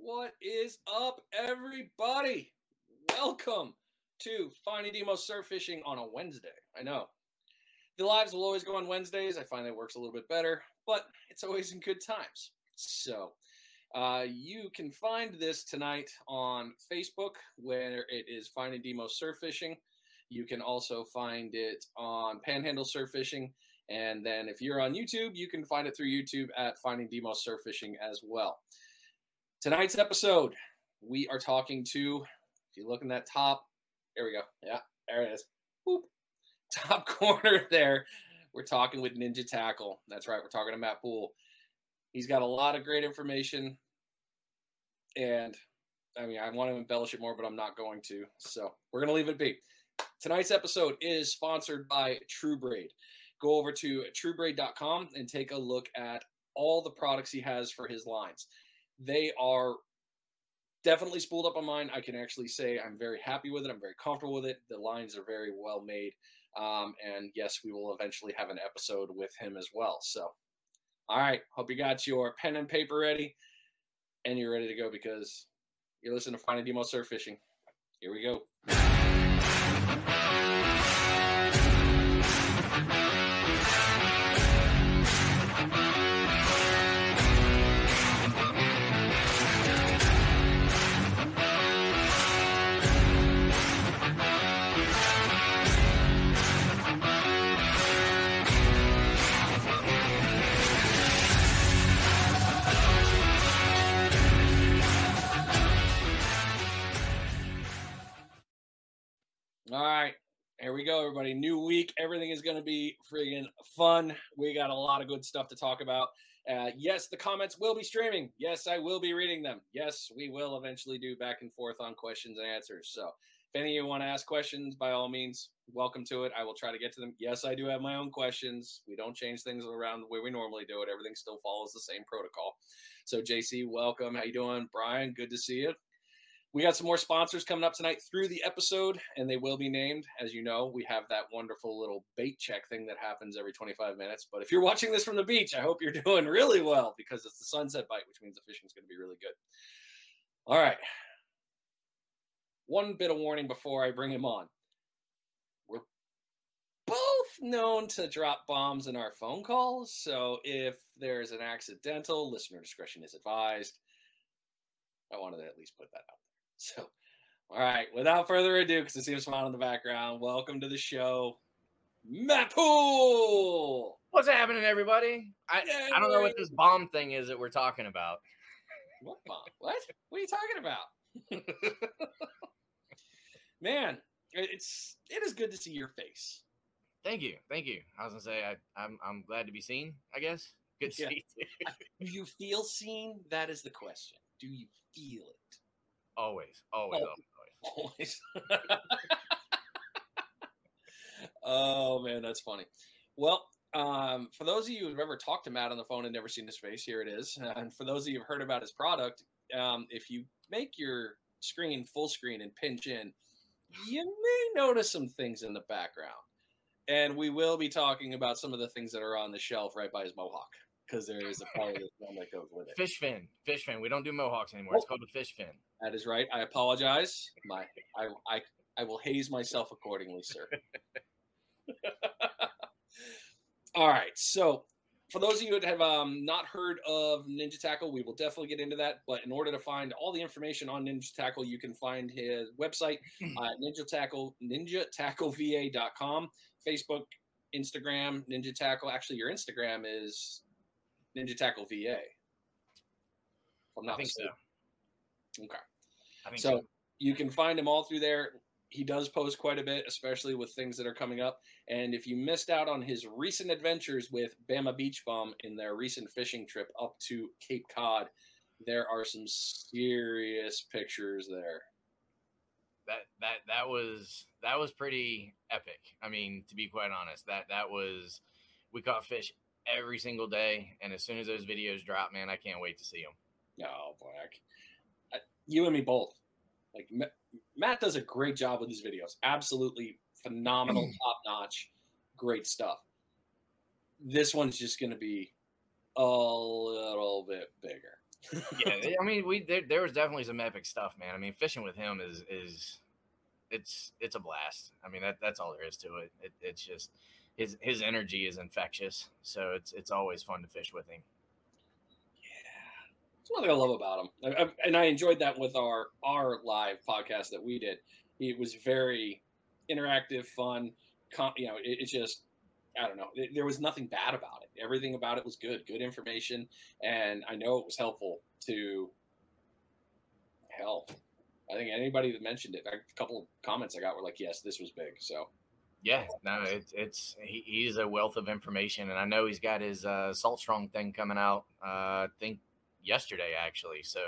What is up, everybody? Welcome to Finding Demo Surf Fishing on a Wednesday. I know the lives will always go on Wednesdays. I find that works a little bit better, but it's always in good times. So, uh, you can find this tonight on Facebook, where it is Finding Demo Surf Fishing. You can also find it on Panhandle Surf Fishing. And then if you're on YouTube, you can find it through YouTube at Finding Demo Surf Fishing as well. Tonight's episode, we are talking to, if you look in that top, there we go. Yeah, there it is. Boop. Top corner there. We're talking with Ninja Tackle. That's right. We're talking to Matt Poole. He's got a lot of great information. And I mean, I want to embellish it more, but I'm not going to. So we're going to leave it be. Tonight's episode is sponsored by TrueBraid. Go over to truebraid.com and take a look at all the products he has for his lines. They are definitely spooled up on mine. I can actually say I'm very happy with it. I'm very comfortable with it. The lines are very well made. Um, and yes, we will eventually have an episode with him as well. So, all right. Hope you got your pen and paper ready and you're ready to go because you're listening to Finding Demo Surf Fishing. Here we go. All right. Here we go, everybody. New week. Everything is going to be friggin' fun. We got a lot of good stuff to talk about. Uh, yes, the comments will be streaming. Yes, I will be reading them. Yes, we will eventually do back and forth on questions and answers. So if any of you want to ask questions, by all means, welcome to it. I will try to get to them. Yes, I do have my own questions. We don't change things around the way we normally do it. Everything still follows the same protocol. So JC, welcome. How you doing? Brian, good to see you. We got some more sponsors coming up tonight through the episode, and they will be named. As you know, we have that wonderful little bait check thing that happens every 25 minutes. But if you're watching this from the beach, I hope you're doing really well because it's the sunset bite, which means the fishing's going to be really good. All right. One bit of warning before I bring him on. We're both known to drop bombs in our phone calls. So if there's an accidental, listener discretion is advised. I wanted to at least put that out. So, all right, without further ado, because I see him smiling in the background, welcome to the show, Matt Poole. What's happening, everybody? I, I don't know what this bomb thing is that we're talking about. What bomb? What? What are you talking about? Man, it's it is good to see your face. Thank you, thank you. I was gonna say I, I'm I'm glad to be seen. I guess good to Yeah. see. you. Do you feel seen? That is the question. Do you feel it? Always, always, Oh. always. Always. oh man, that's funny. Well, um, for those of you who've ever talked to Matt on the phone and never seen his face, here it is. And for those of you who've heard about his product, um, if you make your screen full screen and pinch in, you may notice some things in the background. And we will be talking about some of the things that are on the shelf right by his mohawk because there is a part of this one that goes with it. Fish fin, fish fin. We don't do mohawks anymore. It's Oh. called a fish fin. That is right. I apologize. My I I, I will haze myself accordingly, sir. All right. So for those of you that have um, not heard of Ninja Tackle, we will definitely get into that. But in order to find all the information on Ninja Tackle, you can find his website, uh, Ninja Tackle, ninjatackleva.com, Facebook, Instagram, Ninja Tackle. Actually, your Instagram is Ninja Tackle VA. I not think so. Okay. I think So so. you can find him all through there. He does post quite a bit, especially with things that are coming up. And if you missed out on his recent adventures with Bama Beach Bum in their recent fishing trip up to Cape Cod, there are some serious pictures there. That that that was that was pretty epic. I mean, to be quite honest, that that was we caught fish every single day, and as soon as those videos drop, man, I can't wait to see them. Oh, boy. I you and me both. Like, Ma- Matt does a great job with his videos. Absolutely phenomenal, top notch, great stuff. This one's just going to be a little bit bigger. yeah, I mean, we there, there was definitely some epic stuff, man. I mean, fishing with him is is it's it's a blast. I mean, that that's all there is to it. it it's just his his energy is infectious, so it's it's always fun to fish with him. Yeah, that's one thing I love about him, I, I, and I enjoyed that with our our live podcast that we did. It was very interactive, fun. Com- you know, it, it's just I don't know. There was nothing bad about it. Everything about it was good, good information, and I know it was helpful to hell. I think anybody that mentioned it, a couple of comments I got were like, "Yes, this was big." So, yeah, no, it's it's he, he's a wealth of information, and I know he's got his uh, Salt Strong thing coming out. Uh, I think yesterday actually. So,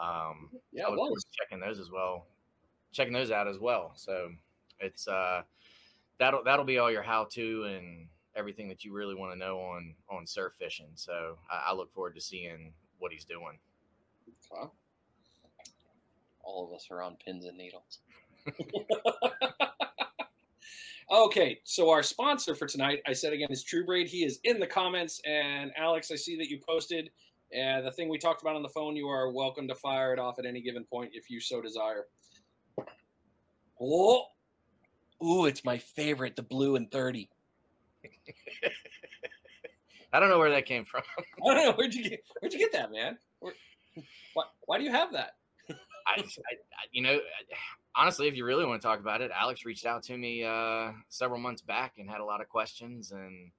um, yeah, I was checking those as well, checking those out as well. So, it's uh that'll that'll be all your how to and everything that you really want to know on on surf fishing. So I, I look forward to seeing what he's doing. Okay. All of us are on pins and needles. okay, so our sponsor for tonight, I said again, is True Braid. He is in the comments. And Alex, I see that you posted uh, the thing we talked about on the phone. You are welcome to fire it off at any given point if you so desire. Oh, Ooh, it's my favorite, the blue and 30. I don't know where that came from. I don't know where'd you get where'd you get that, man? Where, why, why do you have that? I, I, you know, honestly, if you really want to talk about it, Alex reached out to me uh, several months back and had a lot of questions, and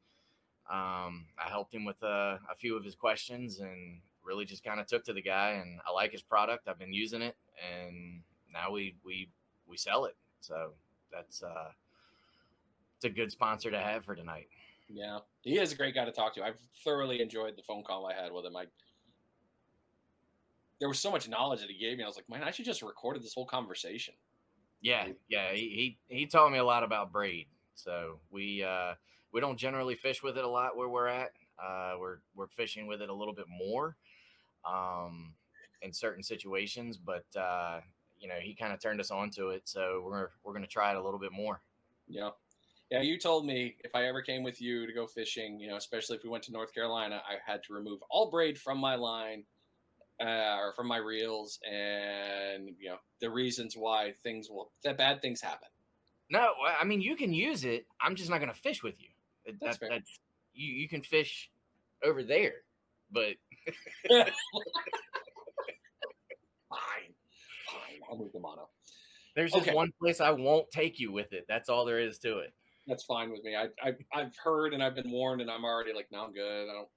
um, I helped him with a, a few of his questions, and really just kind of took to the guy. And I like his product. I've been using it, and now we we we sell it. So that's uh, it's a good sponsor to have for tonight. Yeah, he is a great guy to talk to. I've thoroughly enjoyed the phone call I had with him. I there was so much knowledge that he gave me. I was like, man, I should just recorded this whole conversation. Yeah, yeah. He he, he taught me a lot about braid. So we uh, we don't generally fish with it a lot where we're at. Uh, we're we're fishing with it a little bit more um, in certain situations, but uh, you know, he kind of turned us on to it. So we're we're gonna try it a little bit more. Yeah. Yeah, you told me if I ever came with you to go fishing, you know, especially if we went to North Carolina, I had to remove all braid from my line uh, or from my reels, and you know the reasons why things will that bad things happen. No, I mean you can use it. I'm just not going to fish with you. That's, that, that's you. You can fish over there, but fine, fine. I'll move the mono. There's just okay. one place I won't take you with it. That's all there is to it. That's fine with me. I, I I've heard and I've been warned, and I'm already like, no, I'm good. I don't.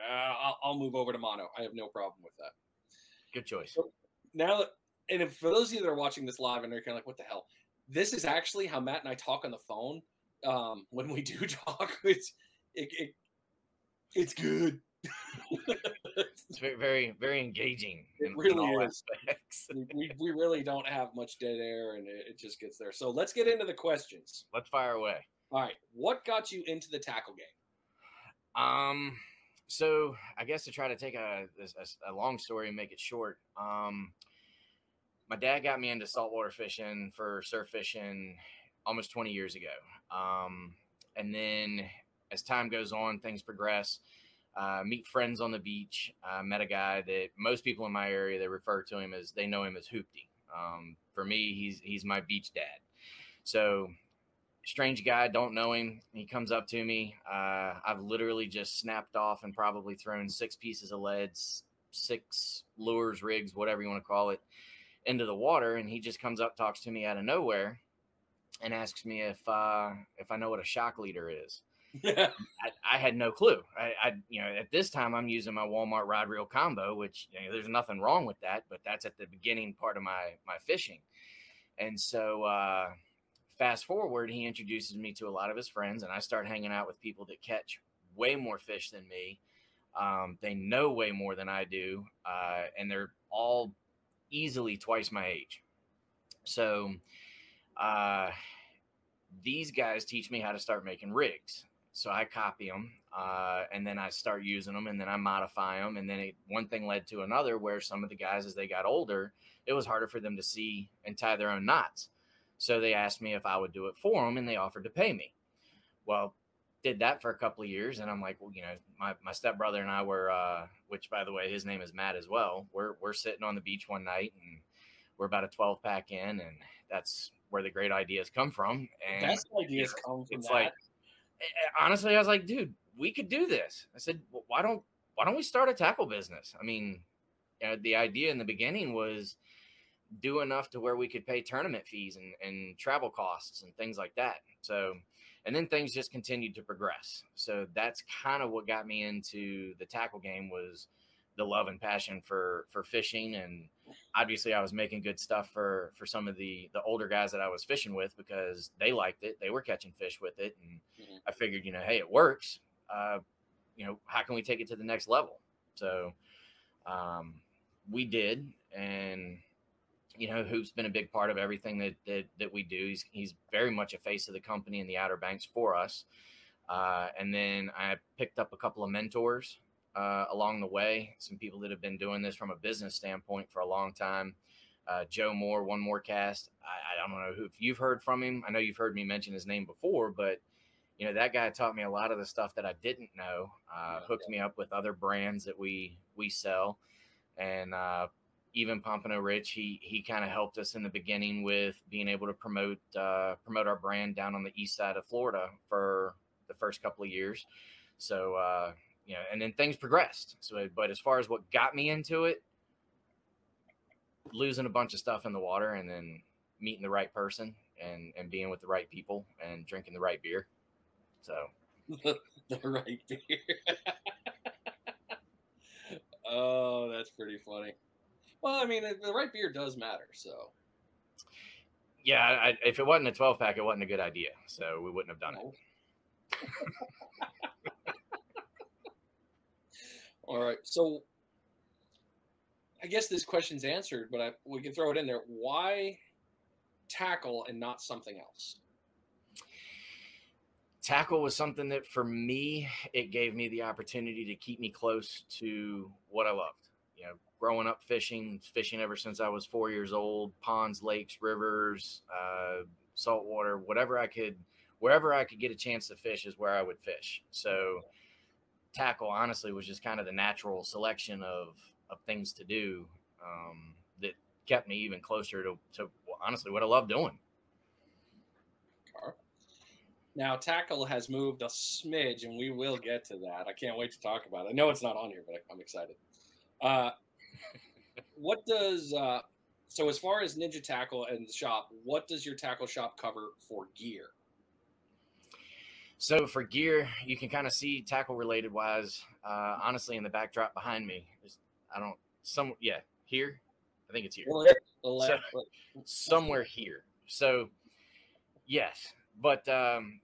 Uh, I'll, I'll move over to mono. I have no problem with that. Good choice. So now that, and if, for those of you that are watching this live and they're kind of like, what the hell? This is actually how Matt and I talk on the phone. Um, when we do talk, it's it, it it's good it's very, very, very engaging. It really is. we, we really don't have much dead air, and it, it just gets there. So let's get into the questions. Let's fire away. All right, what got you into the tackle game? Um, so I guess to try to take a, a, a long story and make it short, um, my dad got me into saltwater fishing for surf fishing almost 20 years ago. Um, and then as time goes on, things progress uh, meet friends on the beach. I met a guy that most people in my area they refer to him as they know him as Hoopty. Um, for me, he's he's my beach dad. So strange guy, don't know him. He comes up to me. Uh, I've literally just snapped off and probably thrown six pieces of leads, six lures, rigs, whatever you want to call it, into the water, and he just comes up, talks to me out of nowhere, and asks me if uh, if I know what a shock leader is. I, I, had no clue. I, I, you know, at this time I'm using my Walmart rod reel combo, which you know, there's nothing wrong with that, but that's at the beginning part of my my fishing. And so, uh, fast forward, he introduces me to a lot of his friends, and I start hanging out with people that catch way more fish than me. Um, they know way more than I do, uh, and they're all easily twice my age. So, uh, these guys teach me how to start making rigs so I copy them, uh, and then I start using them, and then I modify them, and then it, one thing led to another. Where some of the guys, as they got older, it was harder for them to see and tie their own knots. So they asked me if I would do it for them, and they offered to pay me. Well, did that for a couple of years, and I'm like, well, you know, my my stepbrother and I were, uh, which by the way, his name is Matt as well. We're we're sitting on the beach one night, and we're about a 12 pack in, and that's where the great ideas come from. And Best ideas come from it's that. like eh, eh, honestly, I was like, dude, we could do this. I said, "Well, why don't why don't we start a tackle business? I mean, you know, the idea in the beginning was do enough to where we could pay tournament fees and, and travel costs and things like that. So, and then things just continued to progress. So that's kind of what got me into the tackle game was the love and passion for for fishing and obviously I was making good stuff for for some of the the older guys that I was fishing with because they liked it. They were catching fish with it and Mhm. I figured, you know, hey, it works. Uh, you know, how can we take it to the next level? So um, we did, and you know, Hoop's been a big part of everything that that, that we do. He's he's very much a face of the company in the Outer Banks for us. Uh, and then I picked up a couple of mentors uh, along the way. Some people that have been doing this from a business standpoint for a long time. Uh, Joe Moore, One More Cast. I, I don't know who if you've heard from him. I know you've heard me mention his name before, but you know that guy taught me a lot of the stuff that I didn't know. Uh, hooked me up with other brands that we we sell, and uh, even Pompano Rich. He he kind of helped us in the beginning with being able to promote uh, promote our brand down on the east side of Florida for the first couple of years. So uh, you know, and then things progressed. So, but as far as what got me into it, losing a bunch of stuff in the water, and then meeting the right person, and and being with the right people, and drinking the right beer. So the right beer. oh, that's pretty funny. Well, I mean, the, right beer does matter. So yeah, I, if it wasn't a twelve pack, it wasn't a good idea. So we wouldn't have done it. All right. So I guess this question's answered, but I, we can throw it in there. Why tackle and not something else? tackle was something that for me it gave me the opportunity to keep me close to what i loved you know growing up fishing fishing ever since i was four years old ponds lakes rivers uh, saltwater whatever i could wherever i could get a chance to fish is where i would fish so tackle honestly was just kind of the natural selection of of things to do um, that kept me even closer to, to honestly what i love doing Now, tackle has moved a smidge, and we will get to that. I can't wait to talk about it. I know it's not on here, but I- I'm excited. Uh, what does uh, so as far as Ninja Tackle and the shop? What does your tackle shop cover for gear? So for gear, you can kind of see tackle related wise. Uh, honestly, in the backdrop behind me, is I don't some yeah here, I think it's here Well, the left, somewhere here. So yes, but um,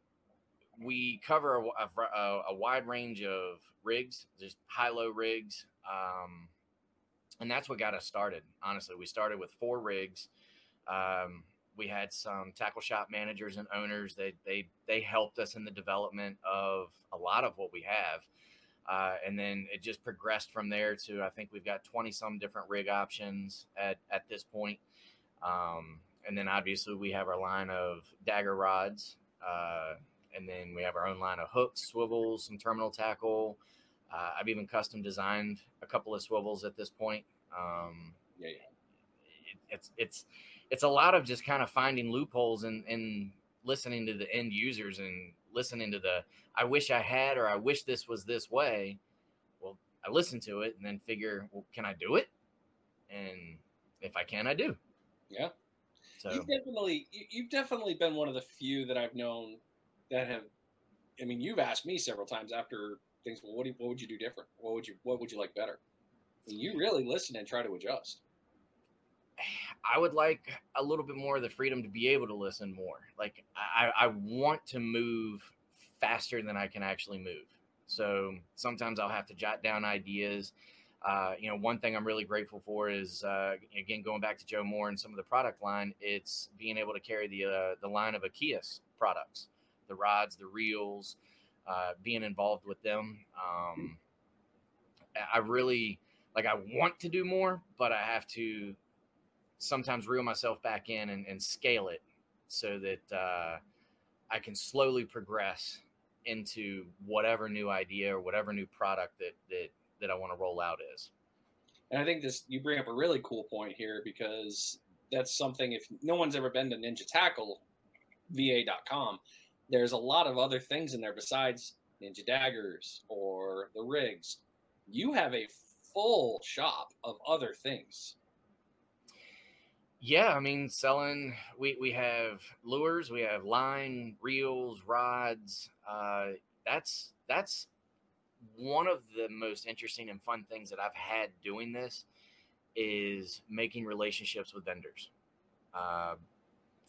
we cover a, a, a wide range of rigs, just high low rigs, um, and that's what got us started. Honestly, we started with four rigs. Um, we had some tackle shop managers and owners. They they they helped us in the development of a lot of what we have. Uh, and then it just progressed from there to I think we've got 20 some different rig options at, at this point. Um, and then obviously we have our line of dagger rods. Uh, and then we have our own line of hooks, swivels, some terminal tackle. Uh, I've even custom designed a couple of swivels at this point. Um, yeah, yeah. it, it's it's it's a lot of just kind of finding loopholes and and listening to the end users and listening to the I wish I had or I wish this was this way. Well, I listen to it and then figure, well, can I do it? And if I can, I do. Yeah. So You've definitely you, you've definitely been one of the few that I've known that have. I mean, you've asked me several times after things. Well, what do you, what would you do different? What would you what would you like better? And you really listen and try to adjust. I would like a little bit more of the freedom to be able to listen more. Like I, I want to move faster than I can actually move. So sometimes I'll have to jot down ideas. Uh, you know, one thing I'm really grateful for is uh, again going back to Joe Moore and some of the product line. It's being able to carry the uh, the line of Akios products, the rods, the reels, uh, being involved with them. Um, I really like. I want to do more, but I have to sometimes reel myself back in and, and scale it so that uh, I can slowly progress into whatever new idea or whatever new product that that that I want to roll out is. And I think this you bring up a really cool point here because that's something if no one's ever been to Ninja Tackle VA.com, there's a lot of other things in there besides Ninja Daggers or the rigs. You have a full shop of other things. Yeah, I mean, selling we we have lures, we have line, reels, rods. Uh, that's that's one of the most interesting and fun things that I've had doing this is making relationships with vendors, uh,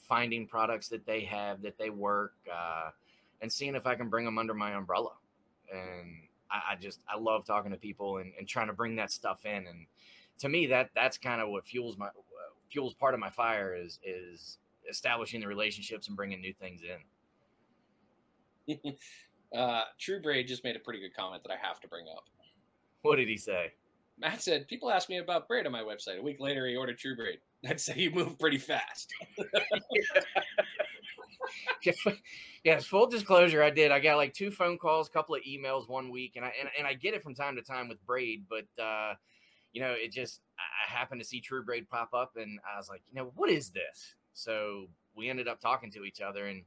finding products that they have that they work, uh, and seeing if I can bring them under my umbrella. And I, I just I love talking to people and, and, trying to bring that stuff in. And to me, that that's kind of what fuels my fuels part of my fire is is establishing the relationships and bringing new things in. uh, True Braid just made a pretty good comment that I have to bring up. What did he say? Matt said, "People ask me about braid on my website. A week later, he ordered True Braid. I'd say you move pretty fast." yes, full disclosure, I did. I got like two phone calls, a couple of emails one week, and I and, and I get it from time to time with braid, but uh, you know, it just I happened to see True Braid pop up, and I was like, you know, what is this? So we ended up talking to each other, and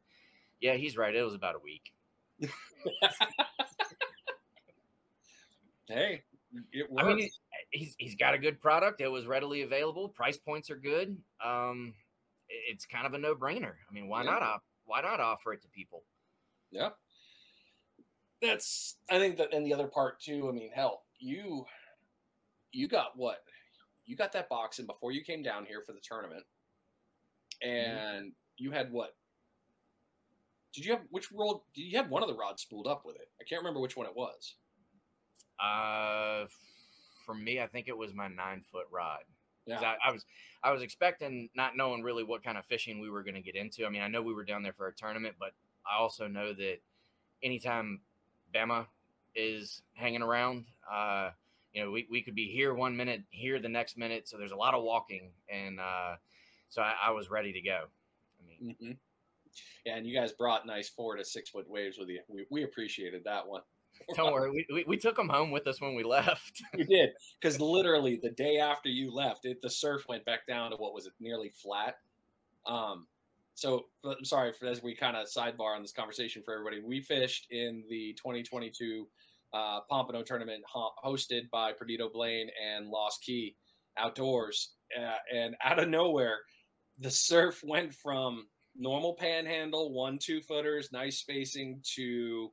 yeah, he's right. It was about a week. hey, I mean, he's he's got a good product. It was readily available. Price points are good. Um, it's kind of a no brainer. I mean, why yeah. not? Op- why not offer it to people? Yeah, that's. I think that, and the other part too. I mean, hell, you you got what? You got that box and before you came down here for the tournament, mm-hmm. and mm-hmm. you had what? Did you have which roll? Did you have one of the rods spooled up with it? I can't remember which one it was. Uh, for me, I think it was my nine foot rod. Yeah. I, I, was I was expecting not knowing really what kind of fishing we were going to get into. I mean, I know we were down there for a tournament, but I also know that anytime Bama is hanging around, uh, you know, we, we could be here one minute, here the next minute. So there's a lot of walking. And uh, so I, I, was ready to go. I mean, mm-hmm. yeah, and you guys brought nice four to six foot waves with you. We, we appreciated that one. Don't worry, we, we, we, took them home with us when we left. we did because literally the day after you left, it, the surf went back down to what was it, nearly flat. Um, so I'm sorry for as we kind of sidebar on this conversation for everybody. We fished in the 2022 uh, Pompano tournament hosted by Perdido Blaine and Lost Key outdoors. Uh, and out of nowhere, the surf went from normal panhandle, one, two footers, nice spacing, to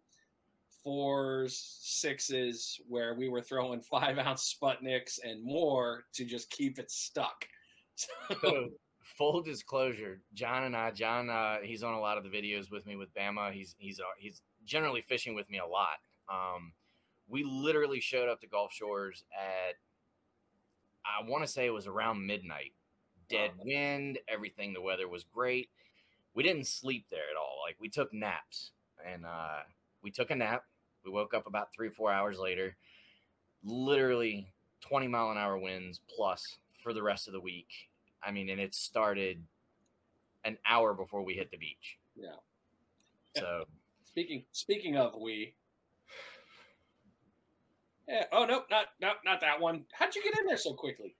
fours, sixes, where we were throwing five ounce Sputniks and more to just keep it stuck. So, full disclosure, John and I, John, uh, he's on a lot of the videos with me with Bama. He's he's uh, he's generally fishing with me a lot. Um, we literally showed up to Gulf Shores at I want to say it was around midnight. Dead wind, everything. The weather was great. We didn't sleep there at all. Like we took naps, and uh, we took a nap. We woke up about three or four hours later. Literally 20 mile an hour winds plus for the rest of the week. I mean, and it started an hour before we hit the beach. Yeah. So speaking speaking of we, yeah. Oh no, not not not that one. How'd you get in there so quickly,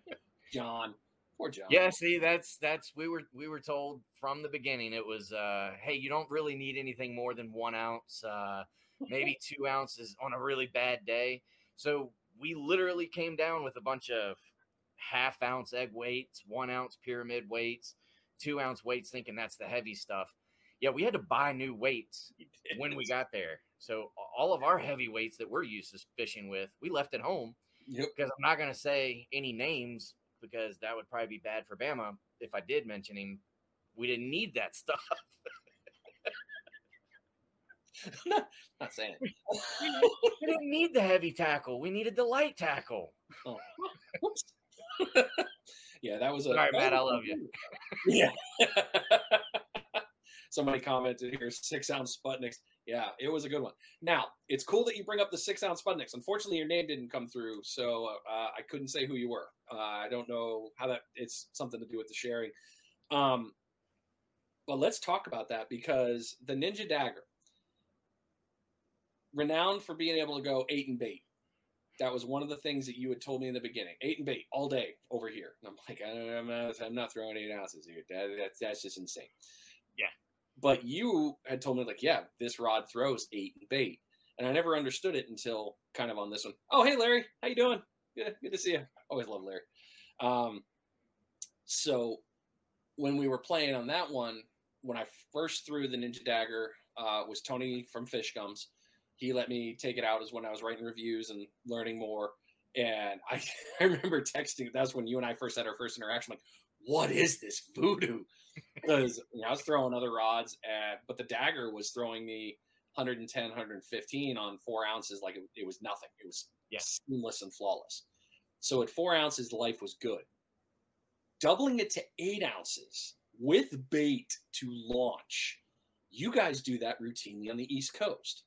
John? Poor John. Yeah, see, that's that's we were we were told from the beginning. It was, uh, hey, you don't really need anything more than one ounce, uh, maybe two ounces on a really bad day. So we literally came down with a bunch of half ounce egg weights, one ounce pyramid weights, two ounce weights, thinking that's the heavy stuff. Yeah, we had to buy new weights when we got there. So all of our heavy weights that we're used to fishing with, we left at home. Yep. Because I'm not going to say any names because that would probably be bad for Bama if I did mention him. We didn't need that stuff. not, saying we didn't need the heavy tackle. We needed the light tackle. Oh. yeah, that was a. All right, Matt, I love you. yeah. Somebody commented here six ounce Sputniks. Yeah, it was a good one. Now, it's cool that you bring up the six ounce Sputniks. Unfortunately, your name didn't come through, so uh, I couldn't say who you were. Uh, I don't know how that. It's something to do with the sharing. Um, but let's talk about that because the Ninja Dagger. Renowned for being able to go eight and bait. That was one of the things that you had told me in the beginning. Eight and bait all day over here. And I'm like, I'm not, I'm not throwing eight ounces here. That, that's that's just insane. Yeah. But you had told me like, yeah, this rod throws eight and bait, and I never understood it until kind of on this one. Oh, hey Larry, how you doing? Good, good to see you. Always love Larry. Um, so when we were playing on that one, when I first threw the Ninja Dagger, uh, was Tony from FishGums. He let me take it out as when I was writing reviews and learning more. And I, I remember texting. That's when you and I first had our first interaction. Like, what is this voodoo? Because you know, I was throwing other rods, at, but the dagger was throwing me 110, 115 on four ounces like it, it was nothing. It was seamless and flawless. So at four ounces, life was good. Doubling it to eight ounces with bait to launch. You guys do that routinely on the East Coast.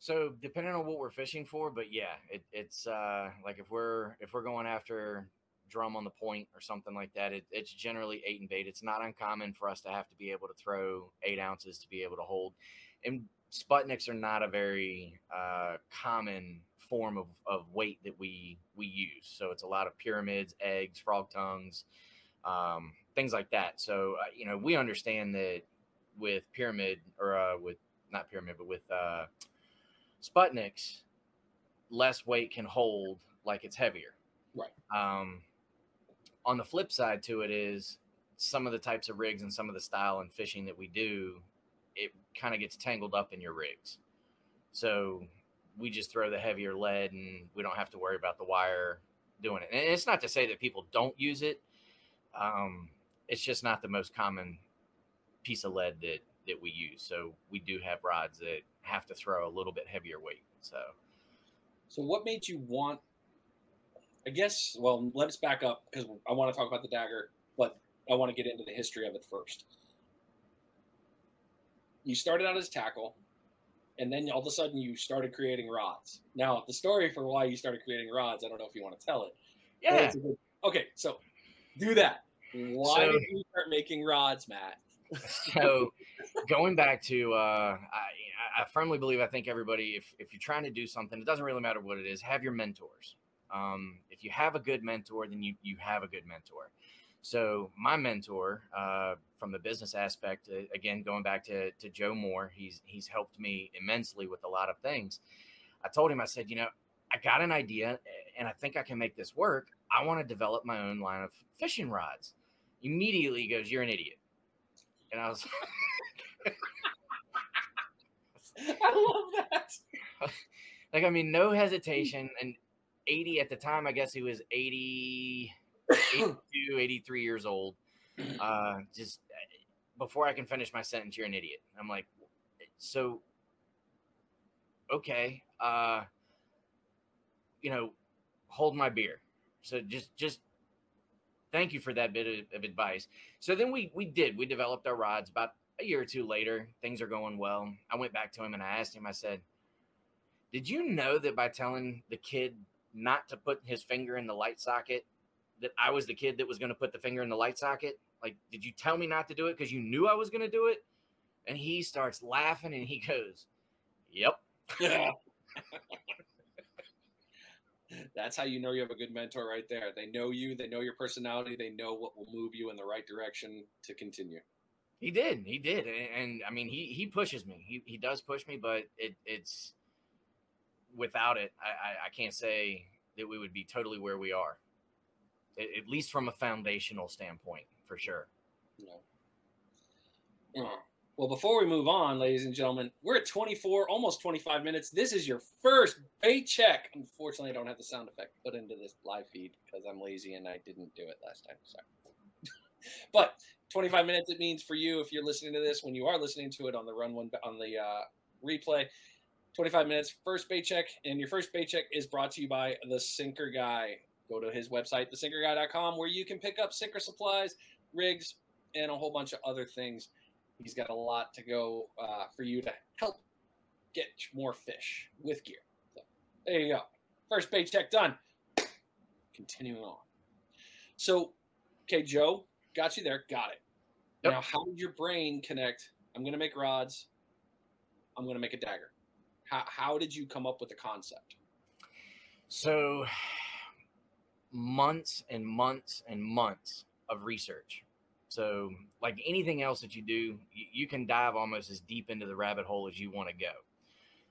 So depending on what we're fishing for, but yeah, it, it's uh, like if we're if we're going after drum on the point or something like that, it, it's generally eight and bait. It's not uncommon for us to have to be able to throw eight ounces to be able to hold. And Sputniks are not a very uh, common form of, of weight that we we use. So it's a lot of pyramids, eggs, frog tongues, um, things like that. So uh, you know we understand that with pyramid or uh, with not pyramid, but with uh, Sputniks, less weight can hold like it's heavier. Right. Um, on the flip side to it is some of the types of rigs and some of the style and fishing that we do, it kind of gets tangled up in your rigs. So we just throw the heavier lead and we don't have to worry about the wire doing it. And it's not to say that people don't use it. Um, it's just not the most common piece of lead that that we use. So we do have rods that have to throw a little bit heavier weight. So So, what made you want? I guess. Well, let us back up because I want to talk about the dagger, but I want to get into the history of it first. You started out as tackle, and then all of a sudden you started creating rods. Now, the story for why you started creating rods, I don't know if you want to tell it. yeah, good- okay, so do that. Why So- did you start making rods, Matt? So going back to uh, I, I firmly believe i think everybody if, if you're trying to do something it doesn't really matter what it is have your mentors. Um, if you have a good mentor then you, you have a good mentor. So my mentor uh, from the business aspect uh, again going back to, to joe moore he's he's helped me immensely with a lot of things. I told him i said you know i got an idea and i think i can make this work. I want to develop my own line of fishing rods. Immediately goes you're an idiot and I was I love that. like, I mean, no hesitation. And 80 at the time, I guess he was 80, 82, 83 years old. Uh, just before I can finish my sentence, you're an idiot. I'm like, so, okay. Uh, you know, hold my beer. So just, just thank you for that bit of, of advice. So then we, we did, we developed our rods about a year or two later. Things are going well. I went back to him and I asked him, I said, did you know that by telling the kid not to put his finger in the light socket, that I was the kid that was going to put the finger in the light socket? Like, did you tell me not to do it because you knew I was going to do it? And he starts laughing and he goes, Yep. Yeah. That's how you know you have a good mentor right there. They know you, they know your personality, they know what will move you in the right direction to continue. He did. He did. And, and I mean, he he pushes me. He he does push me, but it it's without it, I I, I can't say that we would be totally where we are. At, at least from a foundational standpoint, for sure. No. Uh, Well, before we move on, ladies and gentlemen, we're at 24, almost 25 minutes. This is your first bait check. Unfortunately, I don't have the sound effect put into this live feed because I'm lazy and I didn't do it last time. Sorry. but 25 minutes it means for you if you're listening to this when you are listening to it on the run one on the uh, replay 25 minutes first bait check and your first bait check is brought to you by the sinker guy go to his website thesinkerguy.com where you can pick up sinker supplies rigs and a whole bunch of other things he's got a lot to go uh, for you to help get more fish with gear. So there you go. First bait check done. Continuing on. So okay joe got you there. Got it. Yep. now how did your brain connect? I'm going to make rods. I'm going to make a dagger. How how did you come up with the concept? So months and months and months of research. So, like anything else that you do, you, you can dive almost as deep into the rabbit hole as you want to go.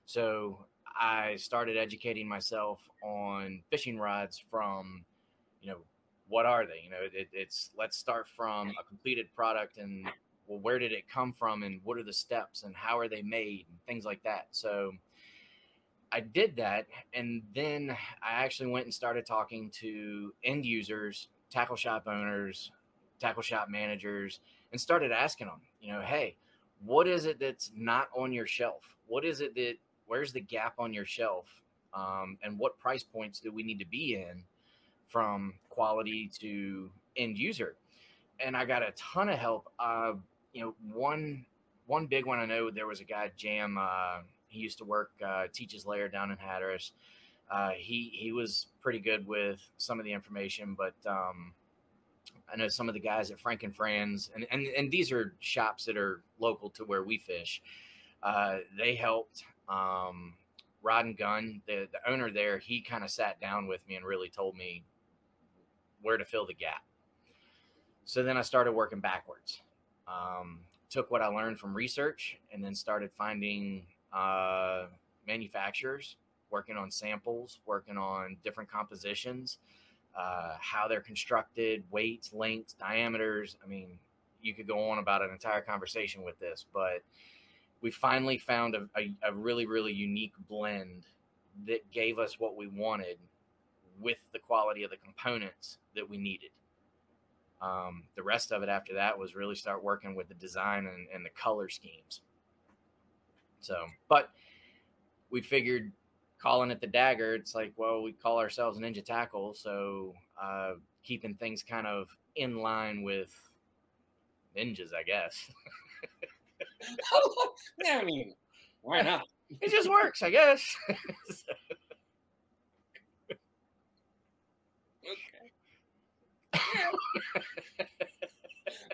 So, I started educating myself on fishing rods from, you know, what are they? You know, it, it's let's start from a completed product and well, where did it come from and what are the steps and how are they made and things like that. So, I did that, and then I actually went and started talking to end users, tackle shop owners, tackle shop managers, and started asking them, you know, hey, what is it that's not on your shelf? What is it that where's the gap on your shelf? Um, and what price points do we need to be in from quality to end user? And I got a ton of help. Uh, you know, one one big one I know there was a guy Jam. Uh, he used to work uh, teaches layer down in Hatteras. Uh, he he was pretty good with some of the information, but um, I know some of the guys at Frank and Fran's, and and and these are shops that are local to where we fish. Uh, they helped. Um, Rod and Gun, the the owner there, he kind of sat down with me and really told me where to fill the gap. So then I started working backwards. Um, took what I learned from research and then started finding uh, manufacturers, working on samples, working on different compositions, uh, how they're constructed, weights, lengths, diameters. I mean, you could go on about an entire conversation with this, but we finally found a, a, a really, really unique blend that gave us what we wanted with the quality of the components that we needed. Um, the rest of it after that was really start working with the design and, and the color schemes. So, but we figured calling it the dagger, it's like, well, we call ourselves Ninja Tackle. So, uh, keeping things kind of in line with ninjas, I guess. I mean, why not? It just works, I guess. okay.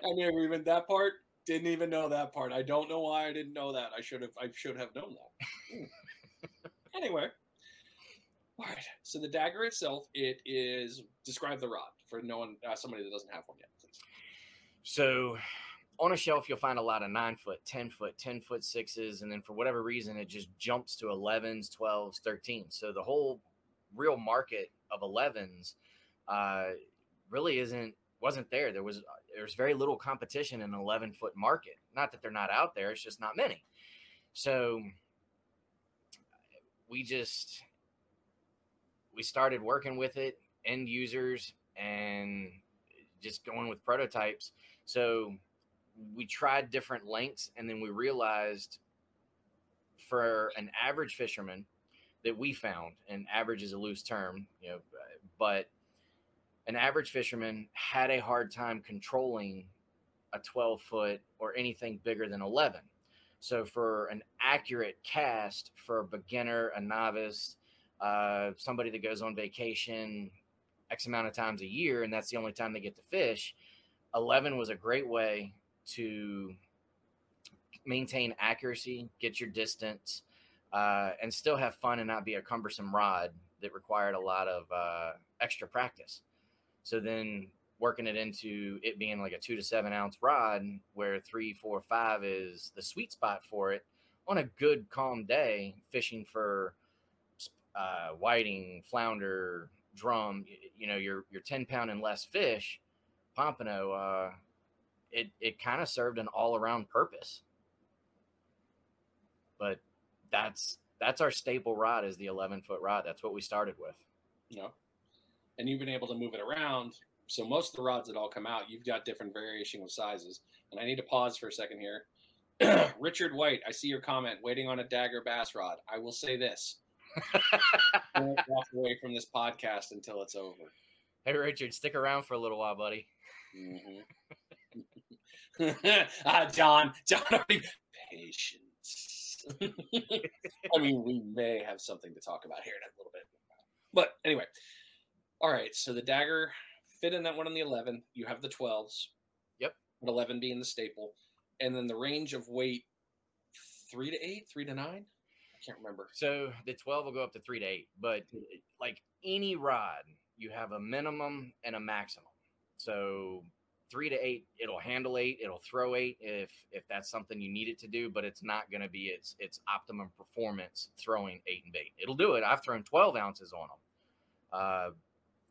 I never even that part. Didn't even know that part. I don't know why I didn't know that. I should have. I should have known that. Anyway, all right. So the dagger itself, it is describe the rod for no one, uh, somebody that doesn't have one yet. So, on a shelf, you'll find a lot of nine foot, ten foot, ten foot sixes, and then for whatever reason, it just jumps to 11s, 12s, 13s. So the whole real market of 11s uh, really isn't wasn't there. There was there's very little competition in an 11 foot market. Not that they're not out there, it's just not many. So we just we started working with it, end users, and just going with prototypes. So we tried different lengths, and then we realized for an average fisherman that we found, and average is a loose term, you know, but an average fisherman had a hard time controlling a 12 foot or anything bigger than 11. So, for an accurate cast for a beginner, a novice, uh, somebody that goes on vacation X amount of times a year, and that's the only time they get to fish, 11 was a great way to maintain accuracy, get your distance, uh, and still have fun and not be a cumbersome rod that required a lot of uh, extra practice. So then working it into it being like a two to seven ounce rod, where three, four, five is the sweet spot for it on a good, calm day, fishing for uh, whiting, flounder, drum, you know, your your 10 pound and less fish, pompano, uh, it, it kind of served an all around purpose. But that's that's our staple rod is the 11 foot rod. That's what we started with. Yeah and you've been able to move it around. So most of the rods that all come out, you've got different variation of sizes. And I need to pause for a second here. Richard White, I see your comment. Waiting on a dagger bass rod. I will say this: don't walk away from this podcast until it's over. Hey, Richard, stick around for a little while, buddy. Mm-hmm. uh, John, John, patience. I mean, we may have something to talk about here in a little bit, but anyway, all right, so the dagger fit in that one on the 11. You have the 12s. Yep. 11 being the staple. And then the range of weight, three to eight, three to nine? I can't remember. So the 12 will go up to three to eight, but like any rod, you have a minimum and a maximum. So three to eight, it'll handle eight, it'll throw eight if if that's something you need it to do, but it's not going to be its its optimum performance throwing eight and bait. It'll do it. I've thrown 12 ounces on them. Uh,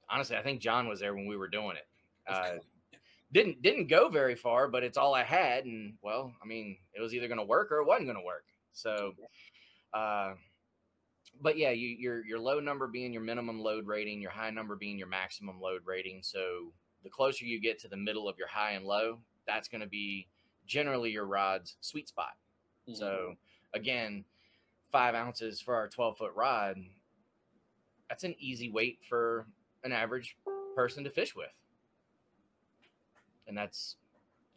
honestly, I think John was there when we were doing it. Uh, didn't didn't go very far, but it's all I had, and well, I mean, it was either going to work or it wasn't going to work. So, uh, but yeah, you, your your low number being your minimum load rating, your high number being your maximum load rating. So the closer you get to the middle of your high and low, that's going to be generally your rod's sweet spot. Mm-hmm. So again, five ounces for our 12 foot rod, that's an easy weight for an average person to fish with. And that's,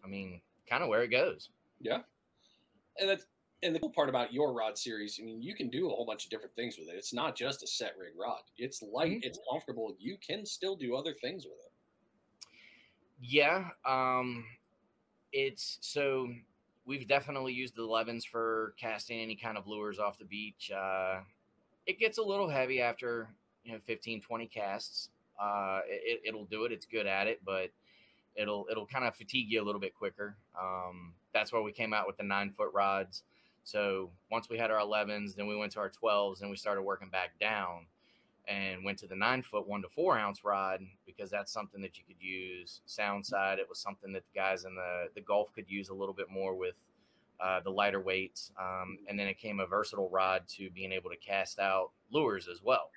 I mean, kind of where it goes. Yeah. And that's, and the cool part about your rod series, I mean, you can do a whole bunch of different things with it. It's not just a set rig rod. It's light, mm-hmm. it's comfortable. You can still do other things with it. Yeah. Um, it's so we've definitely used the 11s for casting any kind of lures off the beach. Uh, it gets a little heavy after, you know, 15, 20 casts. Uh, it, it'll do it. It's good at it, but it'll, it'll kind of fatigue you a little bit quicker. Um, that's why we came out with the nine foot rods. So once we had our 11s, then we went to our 12s and we started working back down and went to the nine foot one to four ounce rod because that's something that you could use sound side. It was something that the guys in the, the Gulf could use a little bit more with uh, the lighter weights. Um, and then it came a versatile rod to being able to cast out lures as well.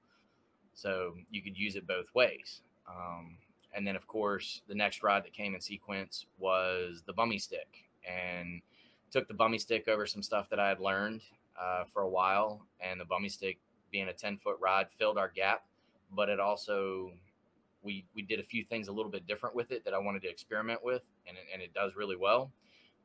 So you could use it both ways. Um, and then, of course, the next rod that came in sequence was the bummy stick. And took the bummy stick over some stuff that I had learned uh, for a while. And the bummy stick being a 10 foot rod filled our gap, but it also we we did a few things a little bit different with it that I wanted to experiment with, and it, and it does really well.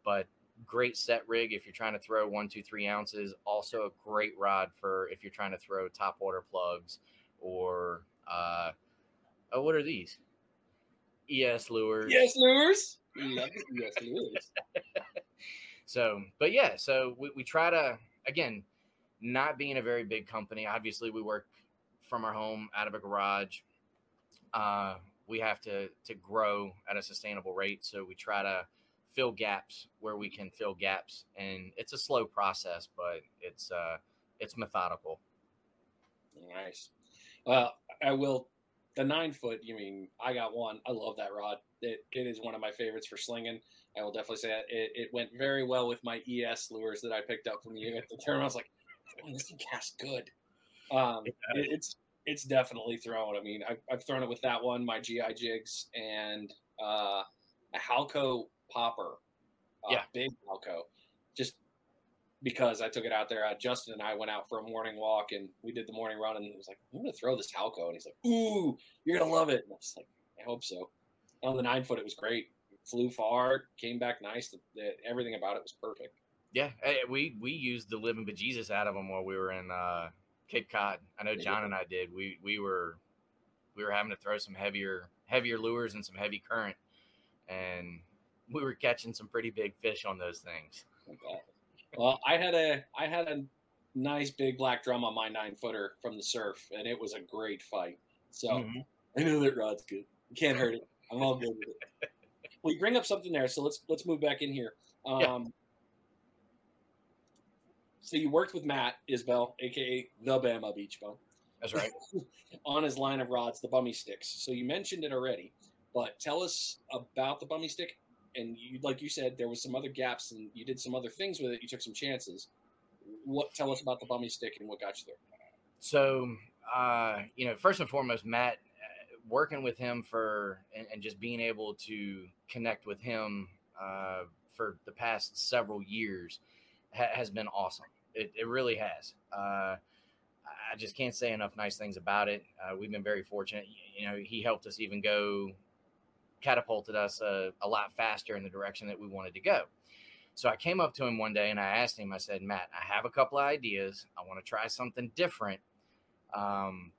But great set rig if you're trying to throw one, two, three ounces. Also a great rod for if you're trying to throw top water plugs or uh, oh, what are these? ES lures. Yes lures. yes lures. so, but yeah, so we, we try to again not being a very big company, obviously we work from our home out of a garage. Uh, we have to to grow at a sustainable rate, so we try to fill gaps where we can fill gaps, and it's a slow process, but it's uh, it's methodical. Nice. Well, I will. The nine foot. You mean I got one. I love that rod. It, it is one of my favorites for slinging. I will definitely say that it, it went very well with my ES lures that I picked up from you at the tournament. I was like, this thing casts good. Um, it, it's it's definitely thrown. I mean, I've, I've thrown it with that one, my GI jigs, and uh, a Halco popper. Uh, yeah, big Halco. Because I took it out there. Uh, Justin and I went out for a morning walk, and we did the morning run, and he was like, "I'm going to throw this Halco," and he's like, "Ooh, you're going to love it." And I was like, "I hope so." On the nine foot, it was great. flew far, came back nice. The, the, everything about it was perfect. Yeah, we we used the living bejesus out of them while we were in uh, Cape Cod. I know John and I did. We we were we were having to throw some heavier heavier lures and some heavy current, and we were catching some pretty big fish on those things. Okay. Well, I had a I had a nice big black drum on my nine footer from the surf, and it was a great fight. So mm-hmm. I know that rod's good. You can't hurt it. I'm all good with it. We bring up something there, so let's let's move back in here. Um, yeah so you worked with Matt Isbell, aka the Bama Beach Bum. That's right. on his line of rods, the bummy sticks. So you mentioned it already, but tell us about the bummy stick. And you, like you said, there was some other gaps, and you did some other things with it. You took some chances. What? Tell us about the bummy stick and what got you there. So, uh, you know, first and foremost, Matt, uh, working with him for and, and, just being able to connect with him uh, for the past several years ha- has been awesome. It, it really has. Uh, I just can't say enough nice things about it. Uh, we've been very fortunate. You know, he helped us even go, catapulted us a, a lot faster in the direction that we wanted to go. So I came up to him one day and I asked him, I said, Matt, I have a couple of ideas. I want to try something different. Um,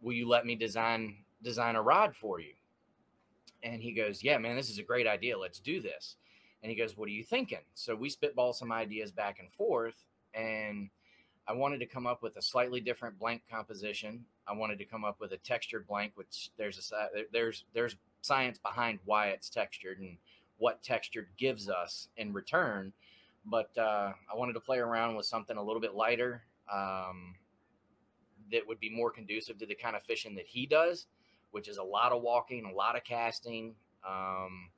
will you let me design design a rod for you? And he goes, Yeah, man, this is a great idea. Let's do this. And he goes, What are you thinking? So we spitball some ideas back and forth. And I wanted to come up with a slightly different blank composition. I wanted to come up with a textured blank, which there's a there's there's science behind why it's textured and what textured gives us in return. But uh, I wanted to play around with something a little bit lighter um, that would be more conducive to the kind of fishing that he does, which is a lot of walking, a lot of casting. Um,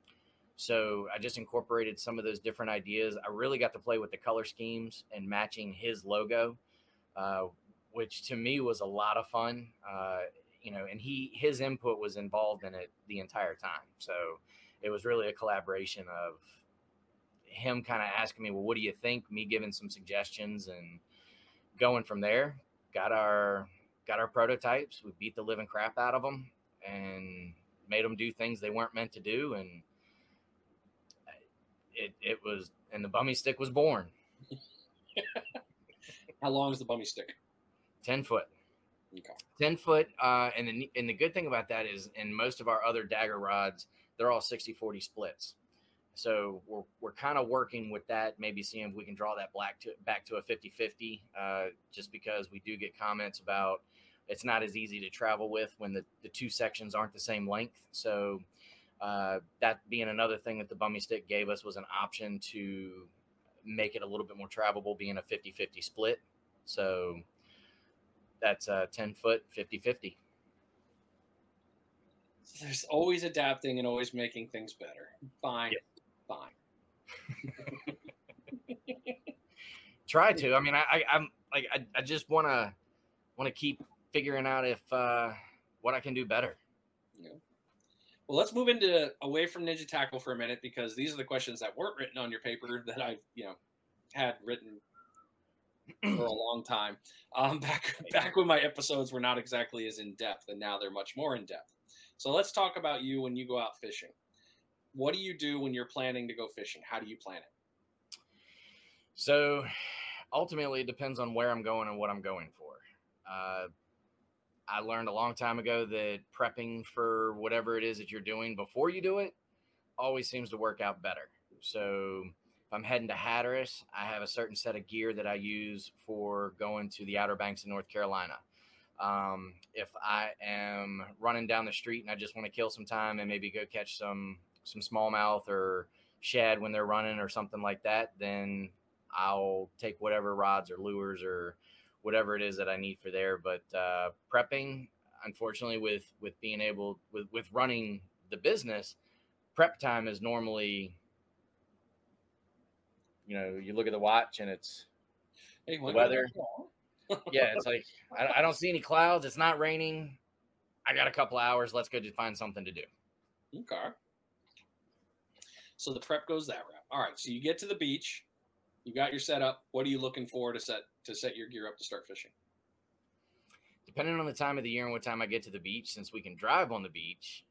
so I just incorporated some of those different ideas. I really got to play with the color schemes and matching his logo, uh, which to me was a lot of fun. Uh, you know, and he his input was involved in it the entire time. So it was really a collaboration of him kind of asking me, "Well, what do you think?" Me giving some suggestions and going from there. Got our got our prototypes. We beat the living crap out of them and made them do things they weren't meant to do, and it it was and the bummy stick was born. How long is the bummy stick? Ten foot. Okay. 10 foot. Uh, and, the, and the good thing about that is in most of our other dagger rods, they're all 60 40 splits. So we're, we're kind of working with that, maybe seeing if we can draw that black to back to a 50 50, uh, just because we do get comments about it's not as easy to travel with when the, the two sections aren't the same length. So uh, that being another thing that the bummy stick gave us was an option to make it a little bit more travelable, being a 50 50 split. So that's uh, 10 foot 50 50 there's always adapting and always making things better. Fine. Yep. fine. Try to. I mean i, I am like i, I just want to want to keep figuring out if uh what i can do better. Yeah. well let's move into away from ninja tackle for a minute because these are the questions that weren't written on your paper that i've you know had written for a long time. Um, back back when my episodes were not exactly as in depth, and now they're much more in depth. So let's talk about you when you go out fishing. What do you do when you're planning to go fishing? How do you plan it? So ultimately, it depends on where I'm going and what I'm going for. Uh, I learned a long time ago that prepping for whatever it is that you're doing before you do it always seems to work out better. So I'm heading to Hatteras, I have a certain set of gear that I use for going to the Outer Banks in North Carolina. Um, if I am running down the street and I just want to kill some time and maybe go catch some some smallmouth or shad when they're running or something like that, then I'll take whatever rods or lures or whatever it is that I need for there. But uh, prepping, unfortunately, with with being able with with running the business, prep time is normally you know, you look at the watch and it's hey, the weather. yeah, it's like I, I, don't see any clouds. It's not raining. I got a couple hours. Let's go to find something to do. Okay. So the prep goes that route. All right. So you get to the beach. You got your setup. What are you looking for to set to set your gear up to start fishing? Depending on the time of the year and what time I get to the beach, since we can drive on the beach,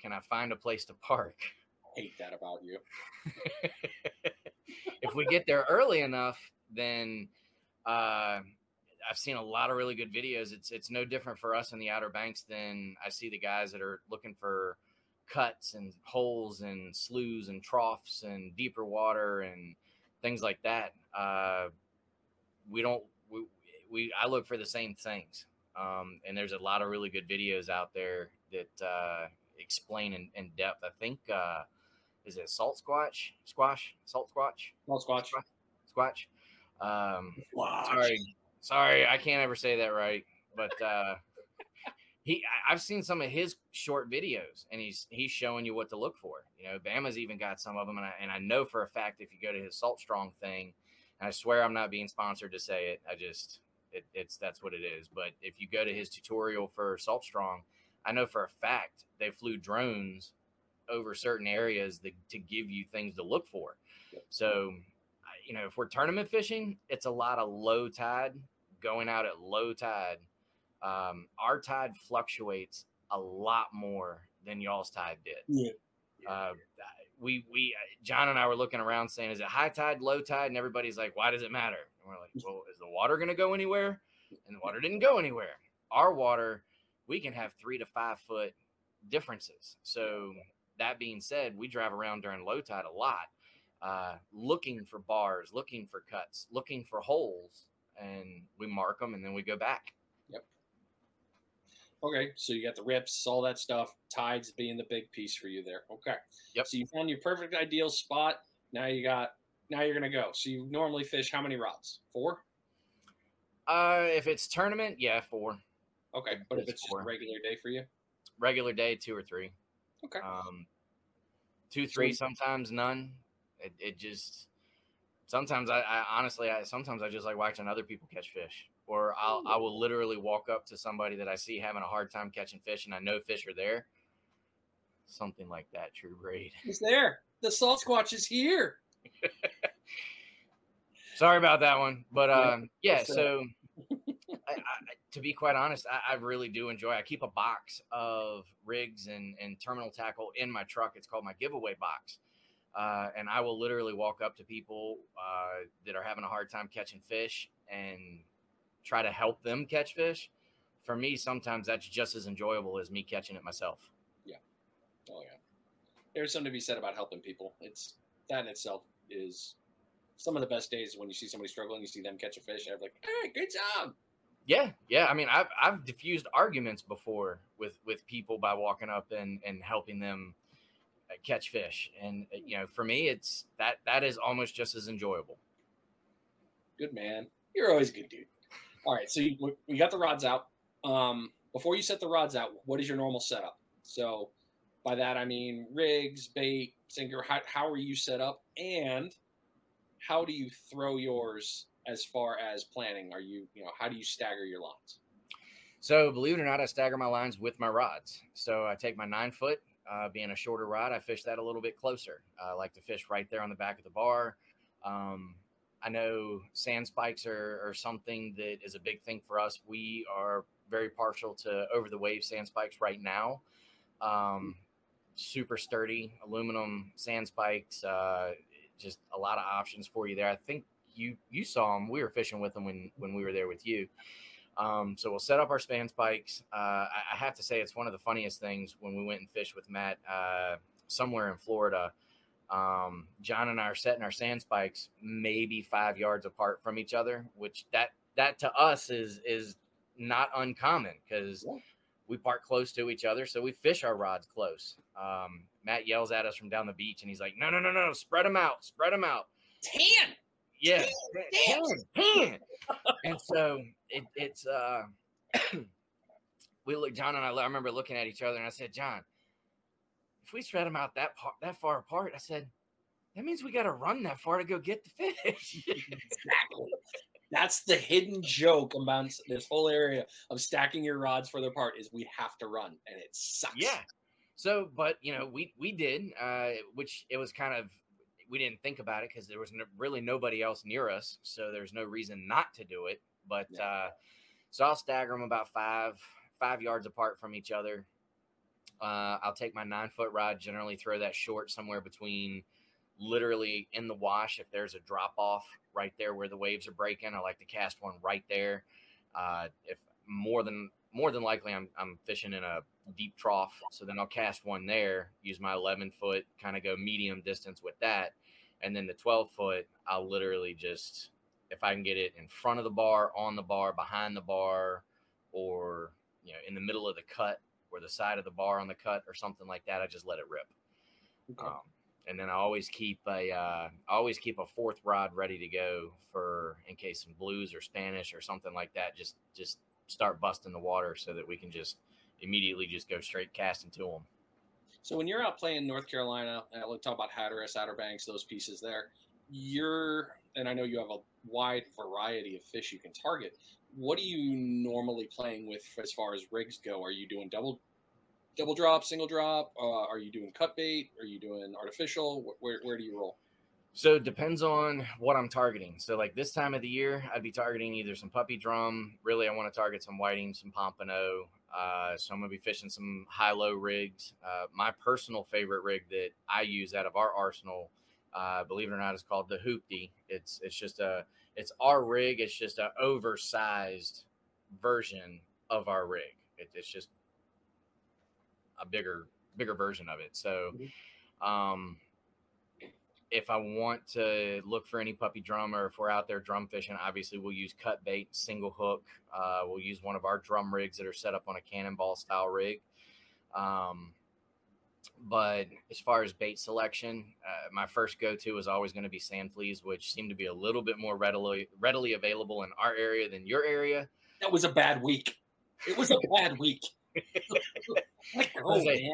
can I find a place to park? I hate that about you. if we get there early enough, then uh, I've seen a lot of really good videos. It's it's no different for us in the Outer Banks than I see the guys that are looking for cuts and holes and sloughs and troughs and deeper water and things like that. Uh, we don't we, we I look for the same things. Um, and there's a lot of really good videos out there that uh, explain in, in depth. I think uh, is it salt squatch? Squash? Salt squatch? Salt squatch. Squatch? Um sorry. Sorry i can't ever say that right but uh he i've seen some of his short videos and he's he's showing you what to look for. You know bama's even got some of them and i, and I know for a fact if you go to his salt strong thing i swear i'm not being sponsored to say it i just it, it's that's what it is. But if you go to his tutorial for salt strong i know for a fact they flew drones over certain areas that, to give you things to look for. So, you know, if we're tournament fishing, it's a lot of low tide going out at low tide. Um, our tide fluctuates a lot more than y'all's tide did. Yeah. Uh, we we John and I were looking around saying, is it high tide, low tide? And everybody's like, why does it matter? And we're like, well, is the water going to go anywhere? And the water didn't go anywhere. Our water, we can have three to five foot differences. So that being said, we drive around during low tide a lot, uh, looking for bars, looking for cuts, looking for holes. and we mark them, and then we go back. Yep. Okay, so you got the rips, all that stuff. Tides being the big piece for you there. Okay. Yep. So you found your perfect ideal spot. Now you got. Now you're gonna go. So you normally fish how many rods? Four. Uh, if it's tournament, yeah, four. Okay, but if It's it's just a regular day for you, Regular day, two or three. Okay. Um, two, three, sometimes none. It, it just sometimes I, I honestly I sometimes I just like watching other people catch fish, or I'll I will literally walk up to somebody that I see having a hard time catching fish, and I know fish are there. Something like that, True Braid. He's there. The salt squatch is here. Sorry about that one, but um, yeah. So, I, I, to be quite honest, I, I really do enjoy. I keep a box of rigs and and terminal tackle in my truck. It's called my giveaway box, uh, and I will literally walk up to people uh, that are having a hard time catching fish and try to help them catch fish. For me, sometimes that's just as enjoyable as me catching it myself. Yeah. Oh yeah. There's something to be said about helping people. It's that in itself is some of the best days when you see somebody struggling, you see them catch a fish. And I'm like, hey, good job. Yeah, yeah. I mean, I've I've diffused arguments before with with people by walking up and and helping them uh, catch fish, and uh, you know, for me, it's that that is almost just as enjoyable. Good man. You're always a good dude. All right, so you, we got the rods out. Um, before you set the rods out, what is your normal setup? So by that I mean rigs, bait, sinker. How, how are you set up, and how do you throw yours as far as planning? Are you you know how do you stagger your lines? So, believe it or not, I stagger my lines with my rods. So, I take my nine foot, uh, being a shorter rod, I fish that a little bit closer. I like to fish right there on the back of the bar. Um, I know sand spikes are, are something that is a big thing for us. We are very partial to over the wave sand spikes right now. Um, super sturdy aluminum sand spikes. Uh, just a lot of options for you there. I think you you saw them. We were fishing with them when when we were there with you. Um, so we'll set up our span spikes. Uh, I, I have to say it's one of the funniest things when we went and fished with Matt uh, somewhere in Florida. Um, John and I are setting our sand spikes maybe five yards apart from each other, which that that to us is is not uncommon because Yeah. we park close to each other, so we fish our rods close. Um, Matt yells at us from down the beach, and he's like, "No, no, no, no! Spread them out! Spread them out!" Tan. Yeah, Damn. pan, pan. and so it, it's uh, we look. John and I. I remember looking at each other, and I said, "John, if we spread them out that par- that far apart, I said." That means we got to run that far to go get the fish. Exactly. That's the hidden joke about this whole area of stacking your rods further apart is we have to run, and it sucks. Yeah. So, but you know, we we did, uh, which it was kind of we didn't think about it because there was no, really nobody else near us, so there's no reason not to do it. But Yeah. uh, so I'll stagger them about five five yards apart from each other. Uh, I'll take my nine foot rod, generally throw that short somewhere between literally in the wash. If there's a drop off right there where the waves are breaking, I like to cast one right there. Uh, if more than more than likely I'm I'm fishing in a deep trough, so then I'll cast one there, use my 11 foot, kind of go medium distance with that, and then the 12 foot I'll literally just if I can get it in front of the bar, on the bar, behind the bar, or you know in the middle of the cut or the side of the bar on the cut or something like that, I just let it rip. Okay. Um, and then I always keep a uh, I always keep a fourth rod ready to go for in case some blues or Spanish or something like that. Just just start busting the water so that we can just immediately just go straight casting to them. So when you're out playing North Carolina, and I talk about Hatteras, Outer Banks, those pieces there, you're and I know you have a wide variety of fish you can target. What are you normally playing with as far as rigs go? Are you doing double double drop, single drop? Uh, are you doing cut bait? Are you doing artificial? Where where do you roll? So it depends on what I'm targeting. So like this time of the year, I'd be targeting either some puppy drum. Really, I want to target some whiting, some pompano. Uh, so I'm gonna be fishing some high-low rigs. Uh, my personal favorite rig that I use out of our arsenal, uh, believe it or not, is called the Hoopty. It's it's just a it's our rig. It's just a oversized version of our rig. It, it's just a bigger bigger version of it. So, um, if I want to look for any puppy drum or if we're out there drum fishing, obviously we'll use cut bait, single hook. Uh, we'll use one of our drum rigs that are set up on a cannonball style rig. Um, but as far as bait selection, uh, my first go to is always going to be sand fleas, which seem to be a little bit more readily readily available in our area than your area. That was a bad week. It was a bad week. like, oh, man.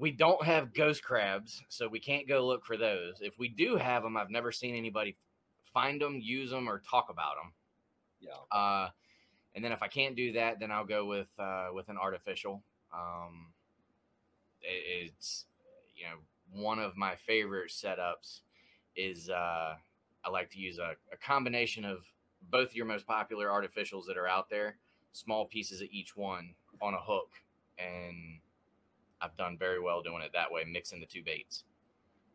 We don't have ghost crabs, so we can't go look for those. If we do have them, I've never seen anybody find them, use them, or talk about them. Yeah. Uh, and then if I can't do that, then I'll go with uh, with an artificial. Um, it- it's you know one of my favorite setups is uh, I like to use a, a combination of both your most popular artificials that are out there, small pieces of each one on a hook, and I've done very well doing it that way, mixing the two baits.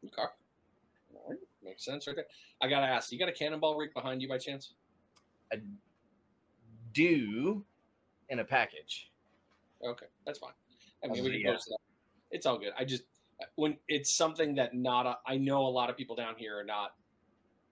Okay. All right. Makes sense right there. I gotta ask, you got a cannonball rig behind you by chance? I do in a package. Okay, that's fine. I mean, we can yeah. post it. It's all good. I just when it's something that not a, I know a lot of people down here are not.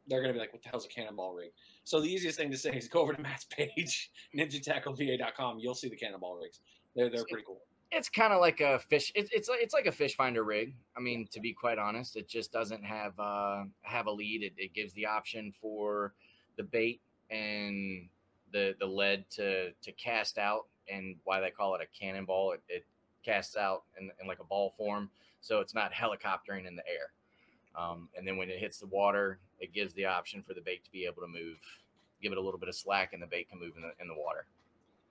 They're gonna be like, "What the hell's a cannonball rig?" So the easiest thing to say is go over to Matt's page, ninjatackleva.com. You'll see the cannonball rigs. They're they're pretty cool. It's kind of like a fish. It's it's like it's like a fish finder rig. I mean, to be quite honest, it just doesn't have uh, have a lead. It, it gives the option for the bait and the the lead to to cast out, and why they call it a cannonball. It, it casts out in, in like a ball form, so it's not helicoptering in the air. Um, and then when it hits the water, it gives the option for the bait to be able to move, give it a little bit of slack, and the bait can move in the in the water.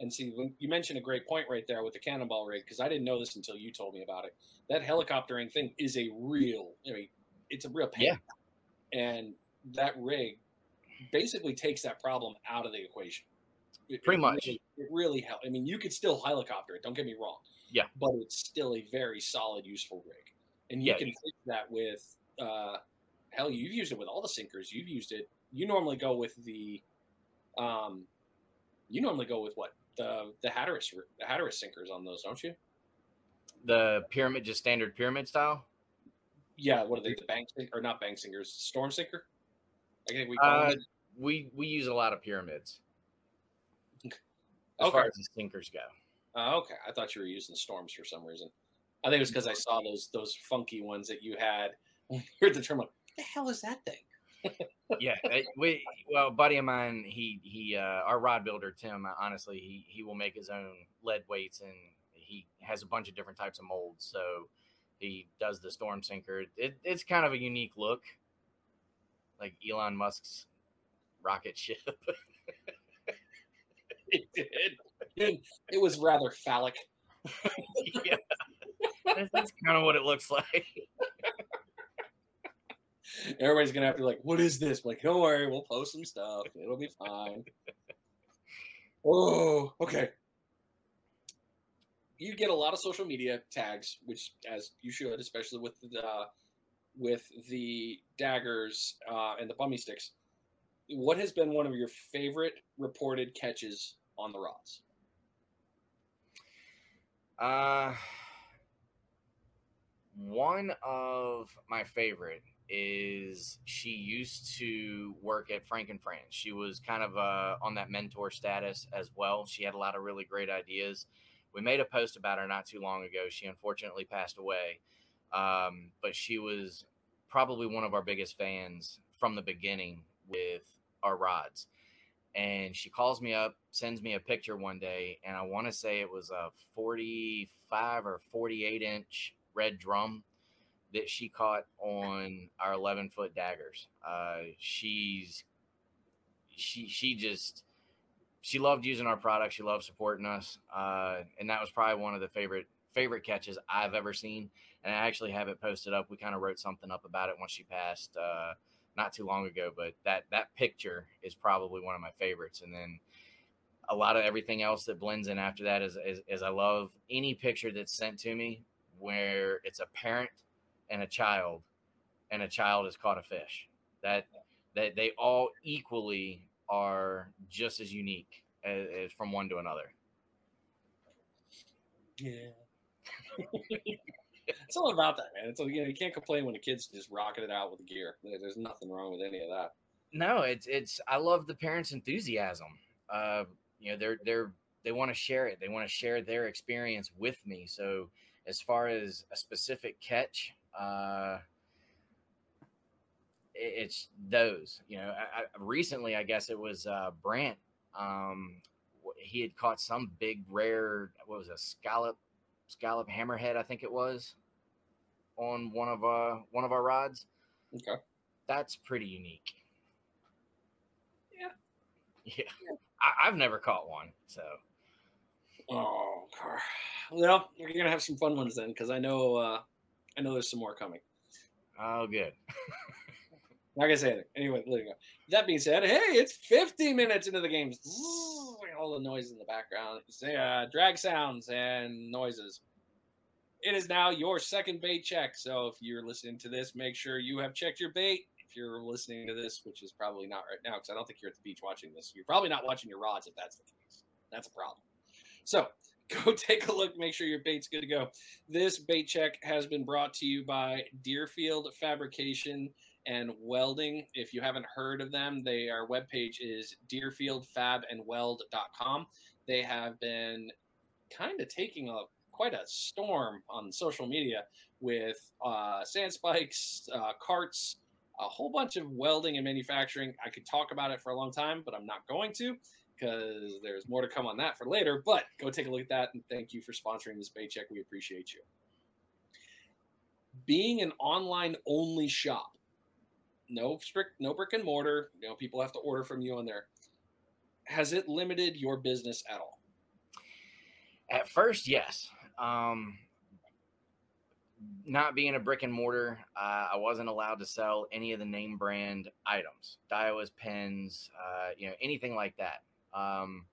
And see, when you mentioned a great point right there with the cannonball rig, because I didn't know this until you told me about it. That helicoptering thing is a real, I mean, it's a real pain. Yeah. And that rig basically takes that problem out of the equation. It- Pretty it much. really- it really helps. I mean, you could still helicopter it. Don't get me wrong. Yeah. But it's still a very solid, useful rig, and you Yeah, can fix that with. Uh, hell, you've used it with all the sinkers. You've used it. You normally go with the. Um, you normally go with what the the Hatteras the Hatteras sinkers on those, don't you? The pyramid, just standard pyramid style. Yeah. What are they? The bank or not bank sinkers? Storm sinker. I think we Uh, we we use a lot of pyramids as Okay. far as the sinkers go. Uh, okay, I thought you were using storms for some reason. I think it was because I saw those those funky ones that you had. When you heard the term, like, what the hell is that thing? Yeah, we well, buddy of mine, he he, uh, our rod builder Tim. Honestly, he he will make his own lead weights, and he has a bunch of different types of molds. So he does the storm sinker. It, it's kind of a unique look, like Elon Musk's rocket ship. It did. It, it was rather phallic. yeah, that's, that's kind of what it looks like. Everybody's gonna have to be like, "What is this?" Like, don't worry, we'll post some stuff. It'll be fine. oh, okay. You get a lot of social media tags, which, as you should, especially with the with the daggers uh, and the bummy sticks. What has been one of your favorite reported catches on the rods? Uh, one of my favorite is she used to work at Frank and Fran's. She was kind of uh, on that mentor status as well. She had a lot of really great ideas. We made a post about her not too long ago. She unfortunately passed away, um, but she was probably one of our biggest fans from the beginning with our rods and she calls me up, sends me a picture one day, and I want to say it was a 45 or 48 inch red drum that she caught on our 11 foot daggers. Uh, she's she she just she loved using our product. She loved supporting us, uh, and that was probably one of the favorite favorite catches I've ever seen. And I actually have it posted up. We kind of wrote something up about it once she passed. Uh, not too long ago, but that that picture is probably one of my favorites. And then a lot of everything else that blends in after that is, is, is I love any picture that's sent to me where it's a parent and a child, and a child has caught a fish. That that they all equally are just as unique as, as from one to another. Yeah. it's all about that, man. It's you know you can't complain when the kids just rocking it out with the gear. There's nothing wrong with any of that. No, it's it's. I love the parents' enthusiasm. Uh, you know, they're they're they want to share it. They want to share their experience with me. So as far as a specific catch, uh, it's those. You know, I, I, recently I guess it was uh, Brant. Um, he had caught some big rare. What was a scallop? Scallop hammerhead, I think it was, on one of uh one of our rods. Okay, that's pretty unique. Yeah, yeah. yeah. I, have never caught one, so. Oh, car. Well, you're gonna have some fun ones then, because I know uh I know there's some more coming. Oh, good. Not gonna say anything. Anyway, let it go. That being said, hey, it's 50 minutes into the game. All the noise in the background, uh, drag sounds and noises. It is now your second bait check. So if you're listening to this, make sure you have checked your bait. If you're listening to this, which is probably not right now, because I don't think you're at the beach watching this, you're probably not watching your rods if that's the case. That's a problem. So go take a look, make sure your bait's good to go. This bait check has been brought to you by Deerfield Fabrication and Welding. If you haven't heard of them, their webpage is deerfieldfabandweld.com. They have been kind of taking a quite a storm on social media with uh, sand spikes, uh, carts, a whole bunch of welding and manufacturing. I could talk about it for a long time, but I'm not going to because there's more to come on that for later. But go take a look at that and thank you for sponsoring this paycheck. We appreciate you. Being an online only shop, no strict, no brick and mortar. You know, people have to order from you on there. Has it limited your business at all? At first, yes. Um, not being a brick and mortar, uh, I wasn't allowed to sell any of the name brand items, Daiwas Penns, uh, you know, anything like that. Um,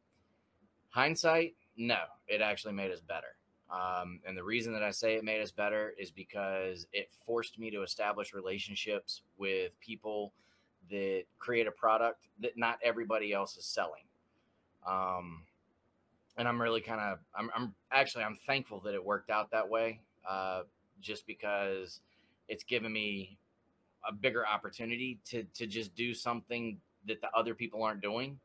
hindsight, no, it actually made us better. Um, and the reason that I say it made us better is because it forced me to establish relationships with people that create a product that not everybody else is selling. Um, and I'm really kind of, I'm, I'm, actually, I'm thankful that it worked out that way, uh, just because it's given me a bigger opportunity to to just do something that the other people aren't doing.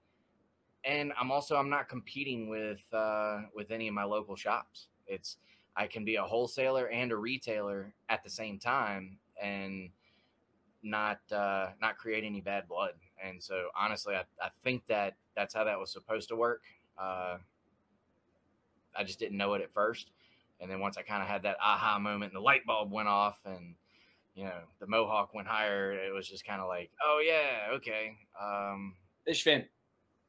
And I'm also, I'm not competing with uh, with any of my local shops. It's I can be a wholesaler and a retailer at the same time and not uh, not create any bad blood. And so honestly, I, I think that that's how that was supposed to work. Uh, I just didn't know it at first. And then once I kind of had that aha moment and the light bulb went off and you know the mohawk went higher, it was just kind of like, oh yeah, okay. Um, fish fin,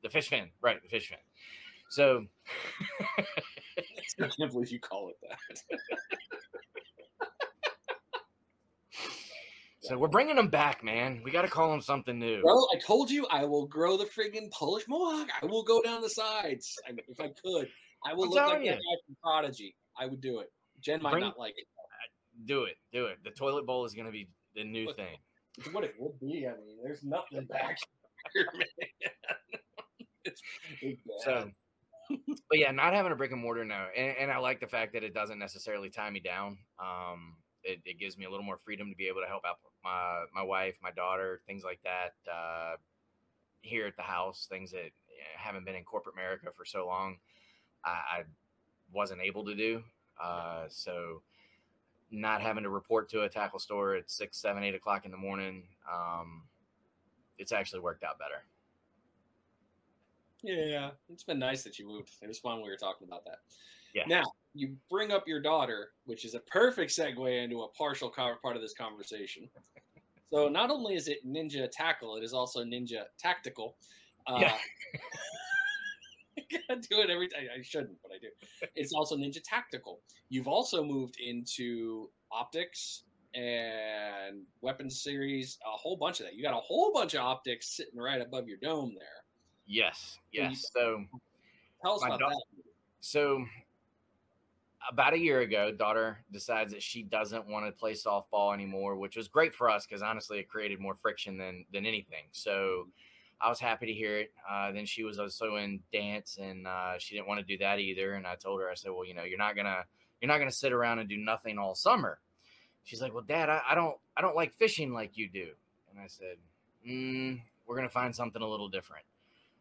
the fish fin, right? The fish fin. So I can't believe you call it that. so we're bringing them back, man. We got to call them something new. Well, I told you I will grow the friggin' Polish mohawk. I will go down the sides I if I could. I will I'm look like you. that guy from Prodigy. I would do it. Jen might Bring, not like it. Uh, do it. Do it. The toilet bowl is going to be the new what, thing. What it would be. I mean, there's nothing back here, man. so but yeah, not having a brick and mortar, now, And, and, I like the fact that it doesn't necessarily tie me down. Um, it, it, gives me a little more freedom to be able to help out my my wife, my daughter, things like that. Uh, here at the house, things that haven't been in corporate America for so long, I, I wasn't able to do. Uh, so not having to report to a tackle store at six, seven, eight o'clock in the morning, um, it's actually worked out better. Yeah, it's been nice that you moved. It was fun we were talking about that. Yeah. Now you bring up your daughter, which is a perfect segue into a partial part of this conversation. So not only is it Ninja Tackle, it is also Ninja Tactical. Uh, yeah. I do it every time. I shouldn't, but I do. It's also Ninja Tactical. You've also moved into optics and weapons series, a whole bunch of that. You got a whole bunch of optics sitting right above your dome there. Yes, yes. So tell us about da- that. So about a year ago, daughter decides that she doesn't want to play softball anymore, which was great for us because honestly, it created more friction than than anything. So I was happy to hear it. Uh, then she was also in dance, and uh, she didn't want to do that either. And I told her, I said, well, you know, you're not gonna you're not going to sit around and do nothing all summer. She's like, well, dad, I, I don't, I don't like fishing like you do. And I said, mm, we're going to find something a little different.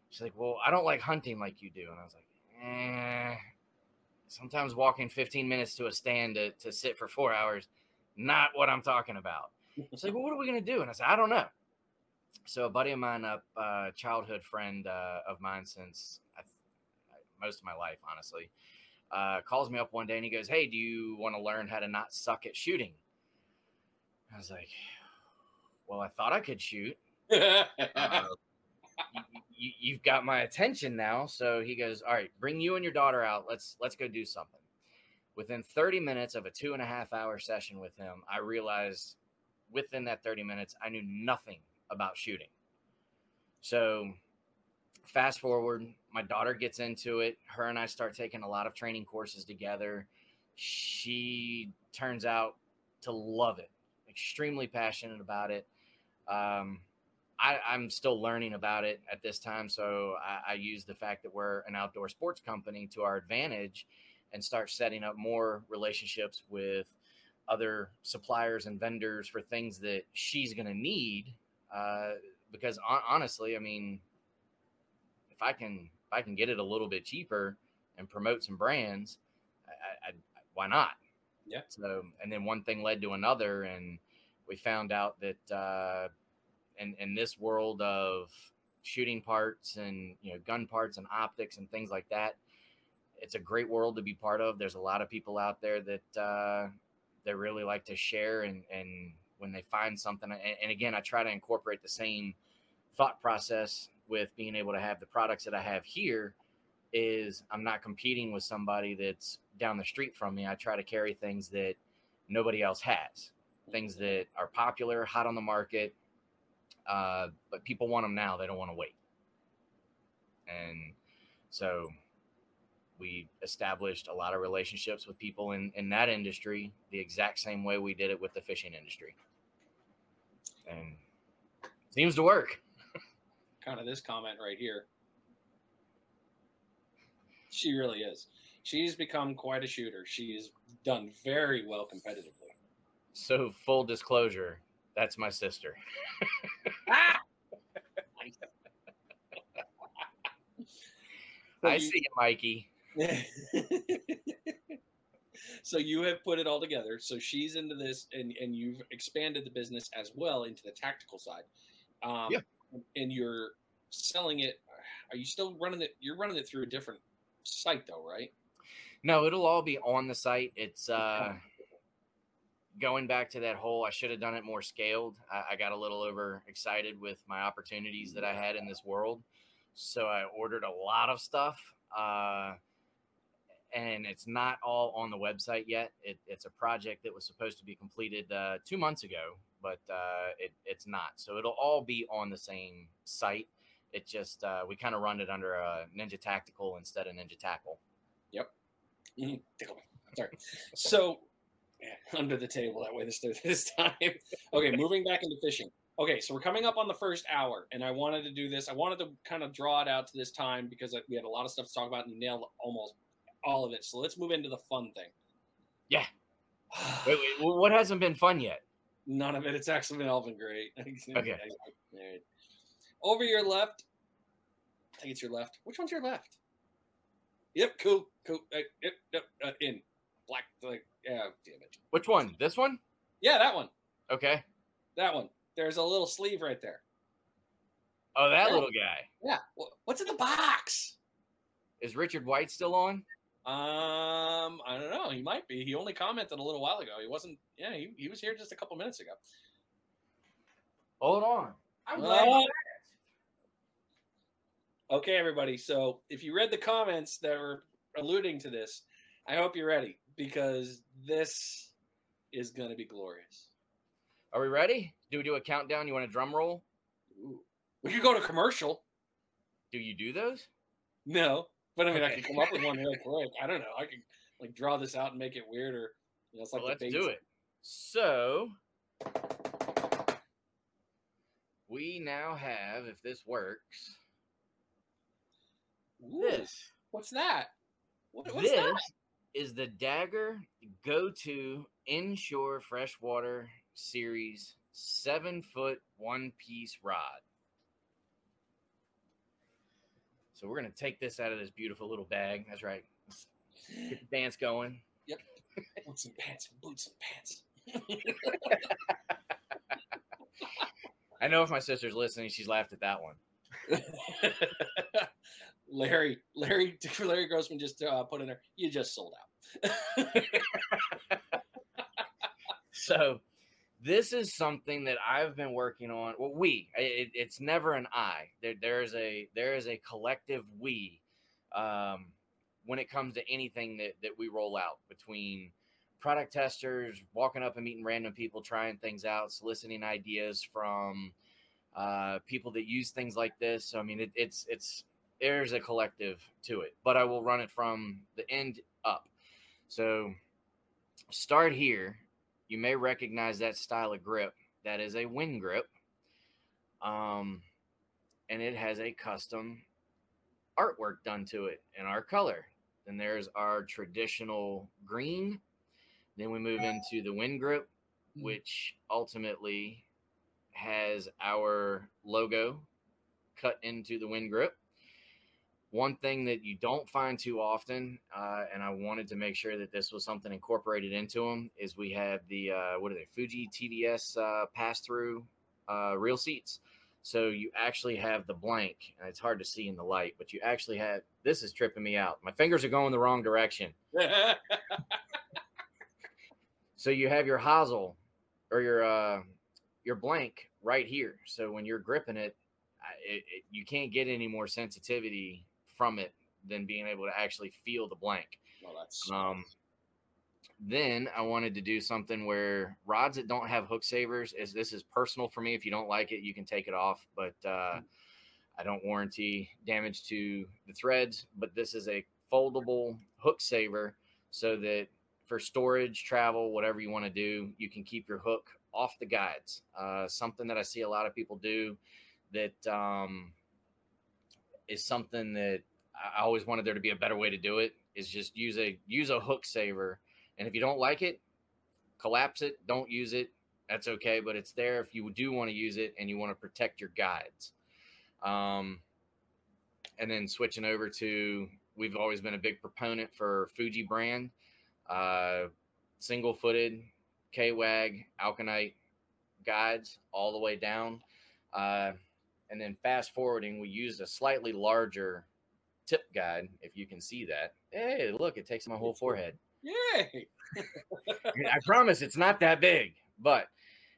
She's like, well, I don't like hunting like you do. And I was like, eh, sometimes walking 15 minutes to a stand to, to sit for four hours, not what I'm talking about. She's like, well, what are we going to do? And I said, I don't know. So a buddy of mine, a uh, childhood friend uh, of mine since I, most of my life, honestly, uh, calls me up one day and he goes, "Hey, do you want to learn how to not suck at shooting?" I was like, "Well, I thought I could shoot. Uh, you, you've got my attention now." So he goes, "All right, bring you and your daughter out. Let's let's go do something." Within 30 minutes of a two and a half hour session with him, I realized within that 30 minutes, I knew nothing about shooting. So fast forward, my daughter gets into it. Her and I start taking a lot of training courses together. She turns out to love it, extremely passionate about it. Um, I, am still learning about it at this time, so I, I, use the fact that we're an outdoor sports company to our advantage and start setting up more relationships with other suppliers and vendors for things that she's going to need. Uh, because honestly, I mean, if I can if I can get it a little bit cheaper and promote some brands, I, I, why not? Yeah. So and then one thing led to another, and we found out that uh, in in this world of shooting parts and you know gun parts and optics and things like that, it's a great world to be part of. There's a lot of people out there that uh, that really like to share and and when they find something and, and again, I try to incorporate the same thought process with being able to have the products that I have here is I'm not competing with somebody that's down the street from me. I try to carry things that nobody else has, things that are popular, hot on the market, uh, but people want them now. They don't want to wait. And so we established a lot of relationships with people in, in that industry the exact same way we did it with the fishing industry. And seems to work kind of this comment right here. She really is. She's become quite a shooter. She's done very well competitively. So, full disclosure, that's my sister. I see you, Mikey. so you have put it all together. So she's into this, and and you've expanded the business as well into the tactical side. Um, yeah and you're selling it, are you still running it? You're running it through a different site though, right? No, it'll all be on the site. It's uh, going back to that whole. I should have done it more scaled. I, I got a little over excited with my opportunities that I had in this world, so I ordered a lot of stuff. Uh, and it's not all on the website yet. It, it's a project that was supposed to be completed uh, two months ago, but uh, it, it's not. So it'll all be on the same site. It just uh, we kind of run it under a Ninja Tactical instead of Ninja Tackle. Yep. Mm-hmm. Sorry. So under the table that way this this time. okay, moving back into fishing. Okay, so we're coming up on the first hour, and I wanted to do this. I wanted to kind of draw it out to this time because we had a lot of stuff to talk about and nailed almost all of it. So let's move into the fun thing. Yeah. wait, wait, what hasn't been fun yet? None of it. It's actually been all been great. okay. Over your left. I think it's your left. Which one's your left? Yep, cool, cool. Uh, yep, yep, uh, in black. Like, yeah, damn it. Which one? This one? Yeah, that one. Okay. That one. There's a little sleeve right there. Oh, that yeah. little guy. Yeah. What's in the box? Is Richard White still on? Um, I don't know. He might be. He only commented a little while ago. He wasn't. Yeah, he, he was here just a couple minutes ago. Hold on. I'm glad. Uh, okay, everybody. So if you read the comments that were alluding to this, I hope you're ready because this is going to be glorious. Are we ready? Do we do a countdown? You want a drum roll? Ooh. We could go to commercial. Do you do those? No. But I mean, okay. I could come up with one real quick. I don't know. I could like draw this out and make it weirder. You know, it's like well, let's do it. So we now have, if this works, Ooh, this. What's that? What, what's this that? Is the Dagger go to inshore freshwater series seven foot one piece rod. So we're gonna take this out of this beautiful little bag. That's right. Let's get the dance going. Yep. Boots and pants, boots and pants. I know if my sister's listening, she's laughed at that one. Larry, Larry, Larry Grossman just uh, put in there. You just sold out. So this is something that I've been working on. Well, we. It, it's never an I. There, there is a there is a collective we um, when it comes to anything that that we roll out between product testers, walking up and meeting random people, trying things out, soliciting ideas from uh, people that use things like this. So I mean, it, it's it's there's a collective to it, but I will run it from the end up. So start here. You may recognize that style of grip. That is a wind grip. Um, and it has a custom artwork done to it in our color. Then there's our traditional green. Then we move into the wind grip, which ultimately has our logo cut into the wind grip. One thing that you don't find too often, uh, and I wanted to make sure that this was something incorporated into them, is we have the uh, what are they? Fuji TDS uh, pass through uh, reel seats. So you actually have the blank, and it's hard to see in the light, but you actually have this is tripping me out. My fingers are going the wrong direction. So you have your hosel or your uh, your blank right here. So when you're gripping it, it, it, you can't get any more sensitivity from it than being able to actually feel the blank. well, that's Um, then I wanted to do something where rods that don't have hook savers is this is personal for me. If you don't like it, you can take it off, but uh, I don't warranty damage to the threads. But this is a foldable hook saver so that for storage, travel, whatever you want to do, you can keep your hook off the guides. Uh, something that I see a lot of people do that um, is something that I always wanted there to be a better way to do it. Is just use a use a hook saver, and if you don't like it, collapse it. Don't use it. That's okay, but it's there if you do want to use it and you want to protect your guides. Um, and then switching over to, we've always been a big proponent for Fuji brand, uh, single footed K-Wag Alconite guides all the way down. Uh, and then fast forwarding, we used a slightly larger tip guide, if you can see that. Hey, look, it takes my whole forehead. yay. I promise it's not that big, but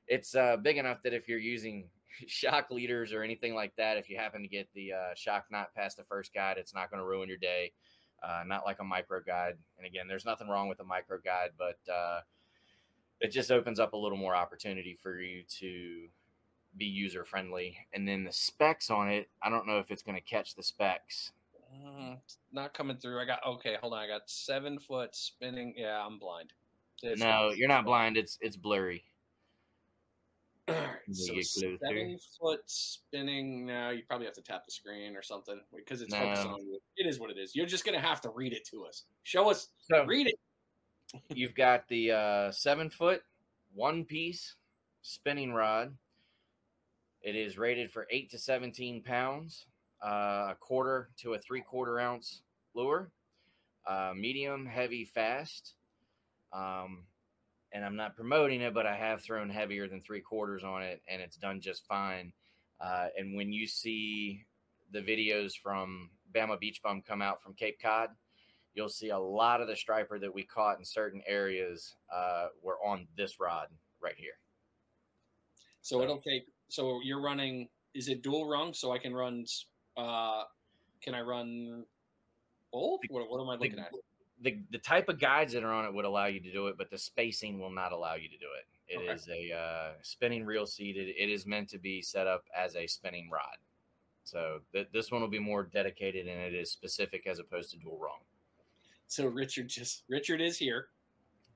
it's uh, big enough that if you're using shock leaders or anything like that, if you happen to get the uh, shock knot past the first guide, it's not going to ruin your day. Uh, not like a micro guide. And again, there's nothing wrong with a micro guide, but uh, it just opens up a little more opportunity for you to be user friendly. And then the specs on it, I don't know if it's going to catch the specs. Mm, not coming through. I got okay. Hold on. I got seven foot spinning. Yeah, I'm blind. It's no, you're not blind. It's it's blurry. All right, You so get seven foot spinning. Now you probably have to tap the screen or something because it's No. focused on you. It is what it is. You're just gonna have to read it to us. Show us. So Read it. you've got the uh, seven foot one piece spinning rod. It is rated for eight to 17 pounds, uh, a quarter to a three quarter ounce lure, uh, medium, heavy, fast. Um, and I'm not promoting it, but I have thrown heavier than three quarters on it, and it's done just fine. Uh, and when you see the videos from Bama Beach Bum come out from Cape Cod, you'll see a lot of the striper that we caught in certain areas uh, were on this rod right here. So it'll take. So you're running. Is it dual rung? So I can run. Uh, can I run both? What, what am I looking at? The, the type of guides that are on it would allow you to do it, but the spacing will not allow you to do it. It Okay. is a uh, spinning reel seated. It is meant to be set up as a spinning rod. So th- this one will be more dedicated and it is specific as opposed to dual rung. So Richard just Richard is here.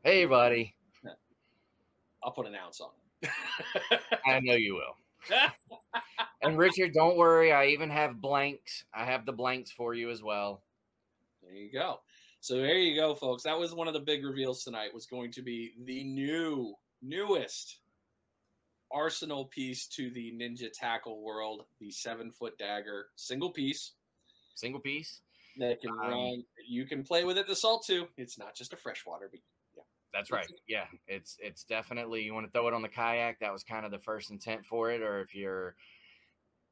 Hey, buddy. I'll put an ounce on. it. I know you will. And Richard, don't worry. I even have blanks. I have the blanks for you as well. There you go. So there you go, folks. That was one of the big reveals tonight. Was going to be the new, newest arsenal piece to the Ninja Tackle world, the seven foot dagger, single piece. Single piece that can um, run. You can play with it the salt too. It's not just a freshwater, but. That's right. Yeah, it's it's definitely you want to throw it on the kayak. That was kind of the first intent for it. Or if you're,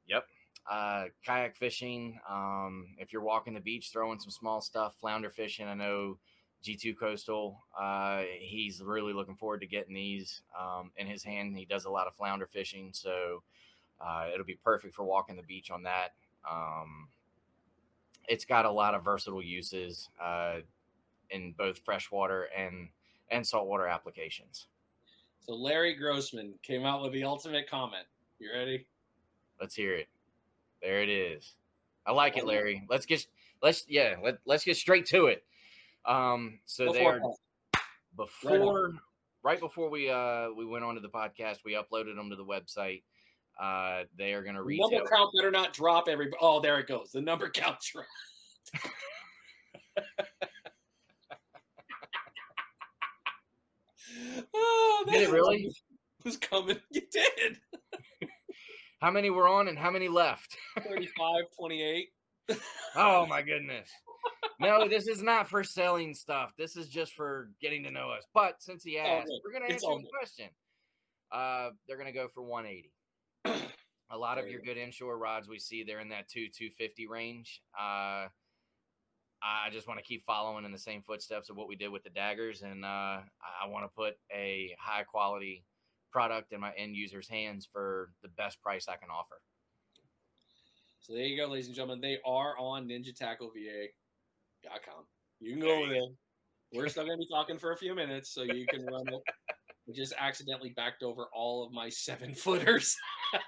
yep, uh, kayak fishing. Um, if you're walking the beach, throwing some small stuff, flounder fishing. I know G2 Coastal. Uh, he's really looking forward to getting these um, in his hand. He does a lot of flounder fishing, so uh, it'll be perfect for walking the beach on that. Um, it's got a lot of versatile uses uh, in both freshwater and and saltwater applications. So Larry Grossman came out with the ultimate comment. You ready? Let's hear it. There it is. I like it, Larry. Let's get let's yeah let let's get straight to it. Um, so there before right, right, before we uh we went on to the podcast, we uploaded them to the website. Uh, they are going to read. Number count better not drop every. Oh, there it goes. The number count drop. oh, did it really? Was coming. You did. how many were on and how many left? 35, 28. oh my goodness. No, this is not for selling stuff. This is just for getting to know us. But since he asked, we're going to answer the question. Uh, they're going to go for 180 a lot of your good inshore rods we see they're in that 2 250 range uh, i just want to keep following in the same footsteps of what we did with the daggers and uh, i want to put a high quality product in my end users hands for the best price i can offer. So there you go ladies and gentlemen. They are on ninjatackleva.com you can go there we're still going to be talking for a few minutes so you can run it. We just accidentally backed over all of my seven footers.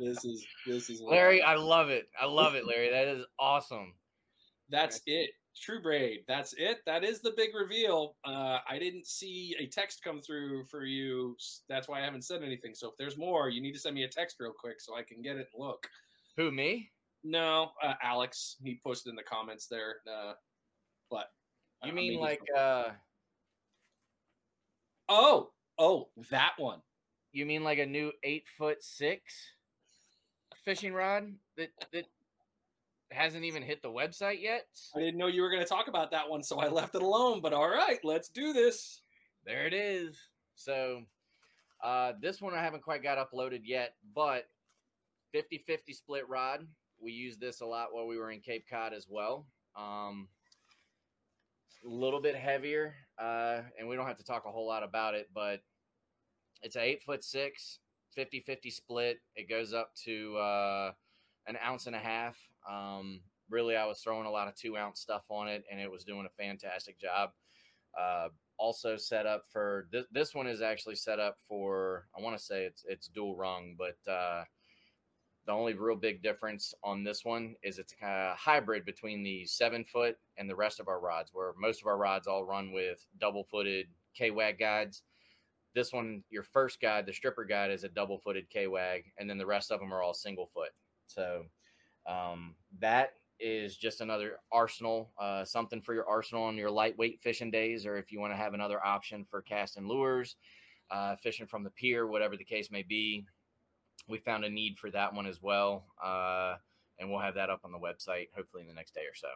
this is this is Larry. I love it. I love it, Larry. That is awesome. That's it. True Braid. That's it. That is the big reveal. Uh, I didn't see a text come through for you. That's why I haven't said anything. So if there's more, you need to send me a text real quick so I can get it and look. Who me? No, uh, Alex. He posted in the comments there. Uh, but you mean like uh Oh, oh, that one. You mean like a new eight foot six fishing rod that that hasn't even hit the website yet? I didn't know you were going to talk about that one, so I left it alone. But all right, let's do this. There it is. So uh, this one I haven't quite got uploaded yet, but 50 50 split rod. We used this a lot while we were in Cape Cod as well. Um, a little bit heavier, uh, and we don't have to talk a whole lot about it, but it's a eight foot six, 50 50 split. It goes up to uh, an ounce and a half. Um, really, I was throwing a lot of two ounce stuff on it, and it was doing a fantastic job. Uh, also set up for this, this one is actually set up for I want to say it's it's dual rung, but uh, the only real big difference on this one is it's a hybrid between the seven foot and the rest of our rods, where most of our rods all run with double footed K WAG guides. This one, your first guide, the stripper guide, is a double footed K WAG, and then the rest of them are all single foot. So um, that is just another arsenal, uh, something for your arsenal on your lightweight fishing days, or if you want to have another option for casting lures, uh, fishing from the pier, whatever the case may be we found a need for that one as well. Uh, and we'll have that up on the website hopefully in the next day or so.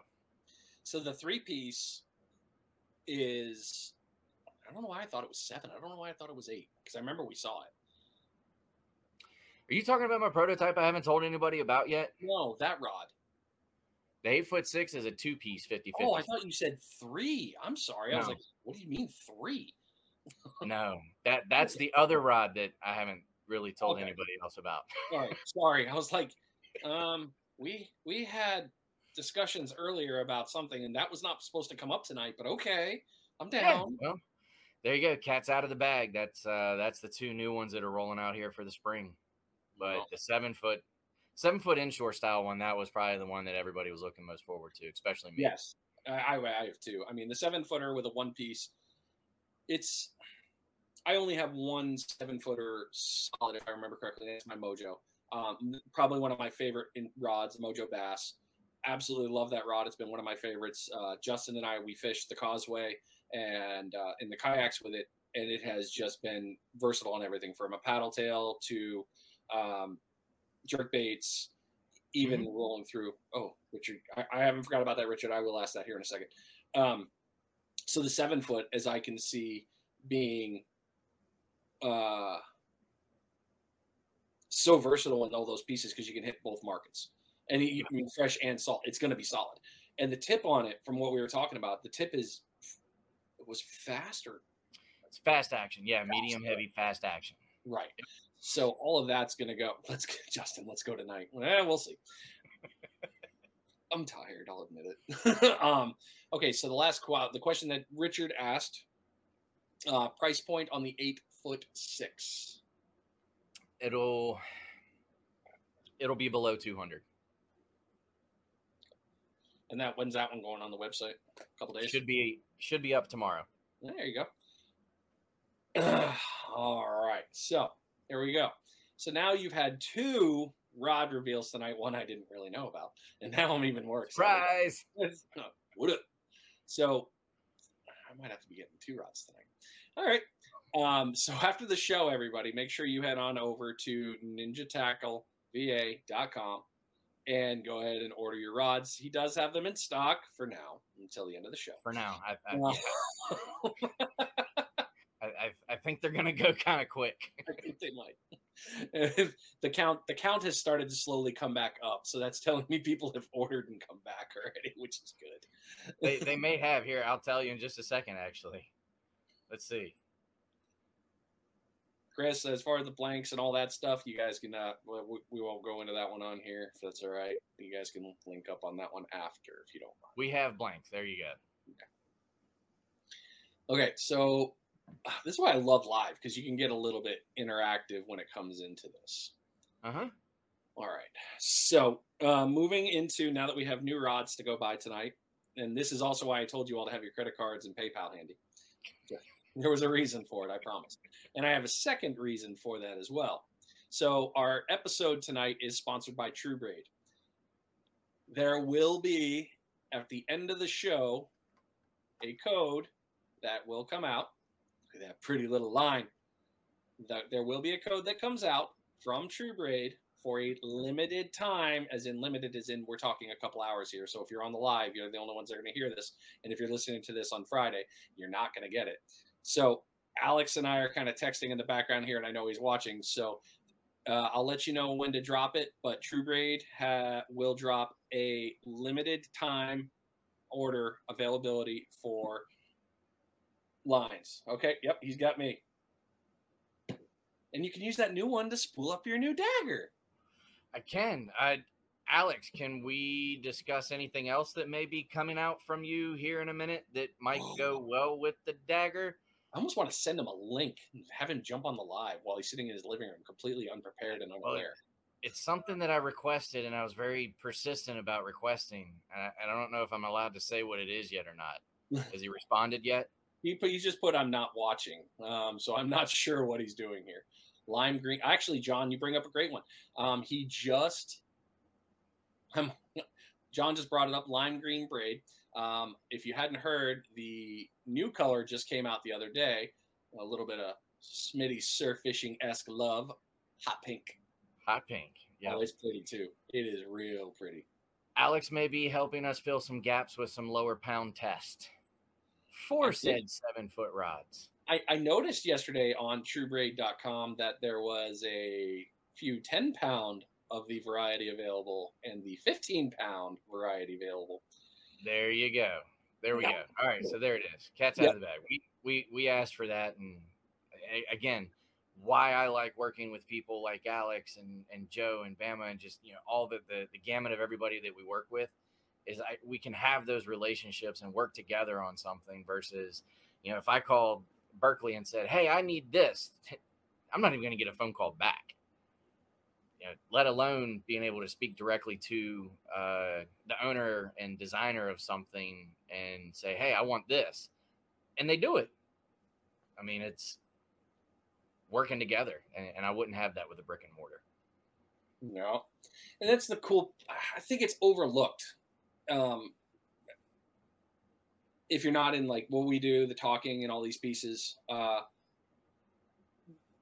So the three piece is, I don't know why I thought it was seven. I don't know why I thought it was eight because I remember we saw it. Are you talking about my prototype I haven't told anybody about yet? No, that rod. The eight foot six is a two piece 50 Oh, I thought you said three. I'm sorry. No. I was like, what do you mean three? no, that that's the other rod that I haven't really told okay. anybody else about. sorry, sorry. I was like, um, we we had discussions earlier about something, and that was not supposed to come up tonight. But okay, I'm down. Yeah, well, there you go. Cat's out of the bag. That's uh, that's the two new ones that are rolling out here for the spring. But the seven foot, seven foot inshore style one, that was probably the one that everybody was looking most forward to, especially me. Yes, I, I have too. I mean, the seven footer with a one piece. It's I only have one seven footer solid, if I remember correctly. That's my Mojo. Um, probably one of my favorite in rods, Mojo Bass. Absolutely love that rod. It's been one of my favorites. Uh, Justin and I we fished the Causeway and uh, in the kayaks with it, and it has just been versatile on everything from a paddle tail to um, jerk baits, even mm-hmm. rolling through. Oh, Richard, I, I, haven't forgot about that, Richard. I will ask that here in a second. Um, so the seven foot, as I can see, being uh, so versatile in all those pieces because you can hit both markets and you mean fresh and salt. It's going to be solid. And the tip on it, from what we were talking about, the tip is was faster. It's fast action, yeah, medium heavy, fast action. Right. So all of that's going to go. Let's Justin. Let's go tonight. Eh, we'll see. I'm tired. I'll admit it. um, okay, so the last quote, the question that Richard asked, uh, price point on the eight foot six. It'll it'll be below 200. And that when's that one going on the website? A couple days. Should be should be up tomorrow. There you go. All right. So there we go. So now you've had two rod reveals tonight. One I didn't really know about, and now I'm even more excited. Surprise! what up? So I might have to be getting two rods tonight. All right. Um, so after the show, everybody, make sure you head on over to ninjaTackleVA.com and go ahead and order your rods. He does have them in stock for now until the end of the show. For now, I, I. I, I, think they're gonna go kind of quick. I think they might. the count the count has started to slowly come back up, so that's telling me people have ordered and come back already, which is good. they they may have here. I'll tell you in just a second. Actually, let's see. Chris, as far as the blanks and all that stuff, you guys can. Uh, we, we won't go into that one on here if that's all right. You guys can link up on that one after if you don't mind. We have blanks. There you go. Okay, okay so this is why I love live because you can get a little bit interactive when it comes into this. Uh huh. All right. So uh, moving into now that we have new rods to go by tonight, and this is also why I told you all to have your credit cards and PayPal handy. There was a reason for it, I promise. And I have a second reason for that as well. So our episode tonight is sponsored by True Braid. There will be at the end of the show a code that will come out. That pretty little line. There will be a code that comes out from True Braid for a limited time, as in limited, as in we're talking a couple hours here. So if you're on the live, you're the only ones that are going to hear this. And if you're listening to this on Friday, you're not going to get it. So Alex and I are kind of texting in the background here, and I know he's watching. So uh, I'll let you know when to drop it. But True Braid ha- will drop a limited time order availability for lines. Okay. Yep. He's got me. And you can use that new one to spool up your new dagger. I can. I, Alex, can we discuss anything else that may be coming out from you here in a minute that might go well with the dagger? I almost want to send him a link and have him jump on the live while he's sitting in his living room, completely unprepared and unaware. It's something that I requested, and I was very persistent about requesting. And I, and I don't know if I'm allowed to say what it is yet or not. Has he responded yet? He put, he just put I'm not watching, um, so I'm not sure what he's doing here. Lime green. Actually, John, you bring up a great one. Um, he just, um, John just brought it up. Lime green braid. Um, if you hadn't heard, the new color just came out the other day. A little bit of Smitty surf fishing esque love, hot pink. Hot pink. Yeah, oh, it's pretty too. It is real pretty. Alex may be helping us fill some gaps with some lower pound test for said seven foot rods. I, I noticed yesterday on truebraid.com that there was a few 10 pound of the variety available and the 15 pound variety available. There you go. There we go. All right, so there it is. Cat's out of the bag. We we we asked for that, and again, why I like working with people like Alex and and Joe and Bama and just you know all the the, the gamut of everybody that we work with is I, we can have those relationships and work together on something versus you know if I called Berkley and said, "Hey, I need this," I'm not even going to get a phone call back you know, let alone being able to speak directly to uh, the owner and designer of something and say, "Hey, I want this," and they do it. I mean, it's working together, and, and I wouldn't have that with a brick and mortar. No, and that's the cool. I think it's overlooked. Um, if you're not in like what we do, the talking and all these pieces, uh,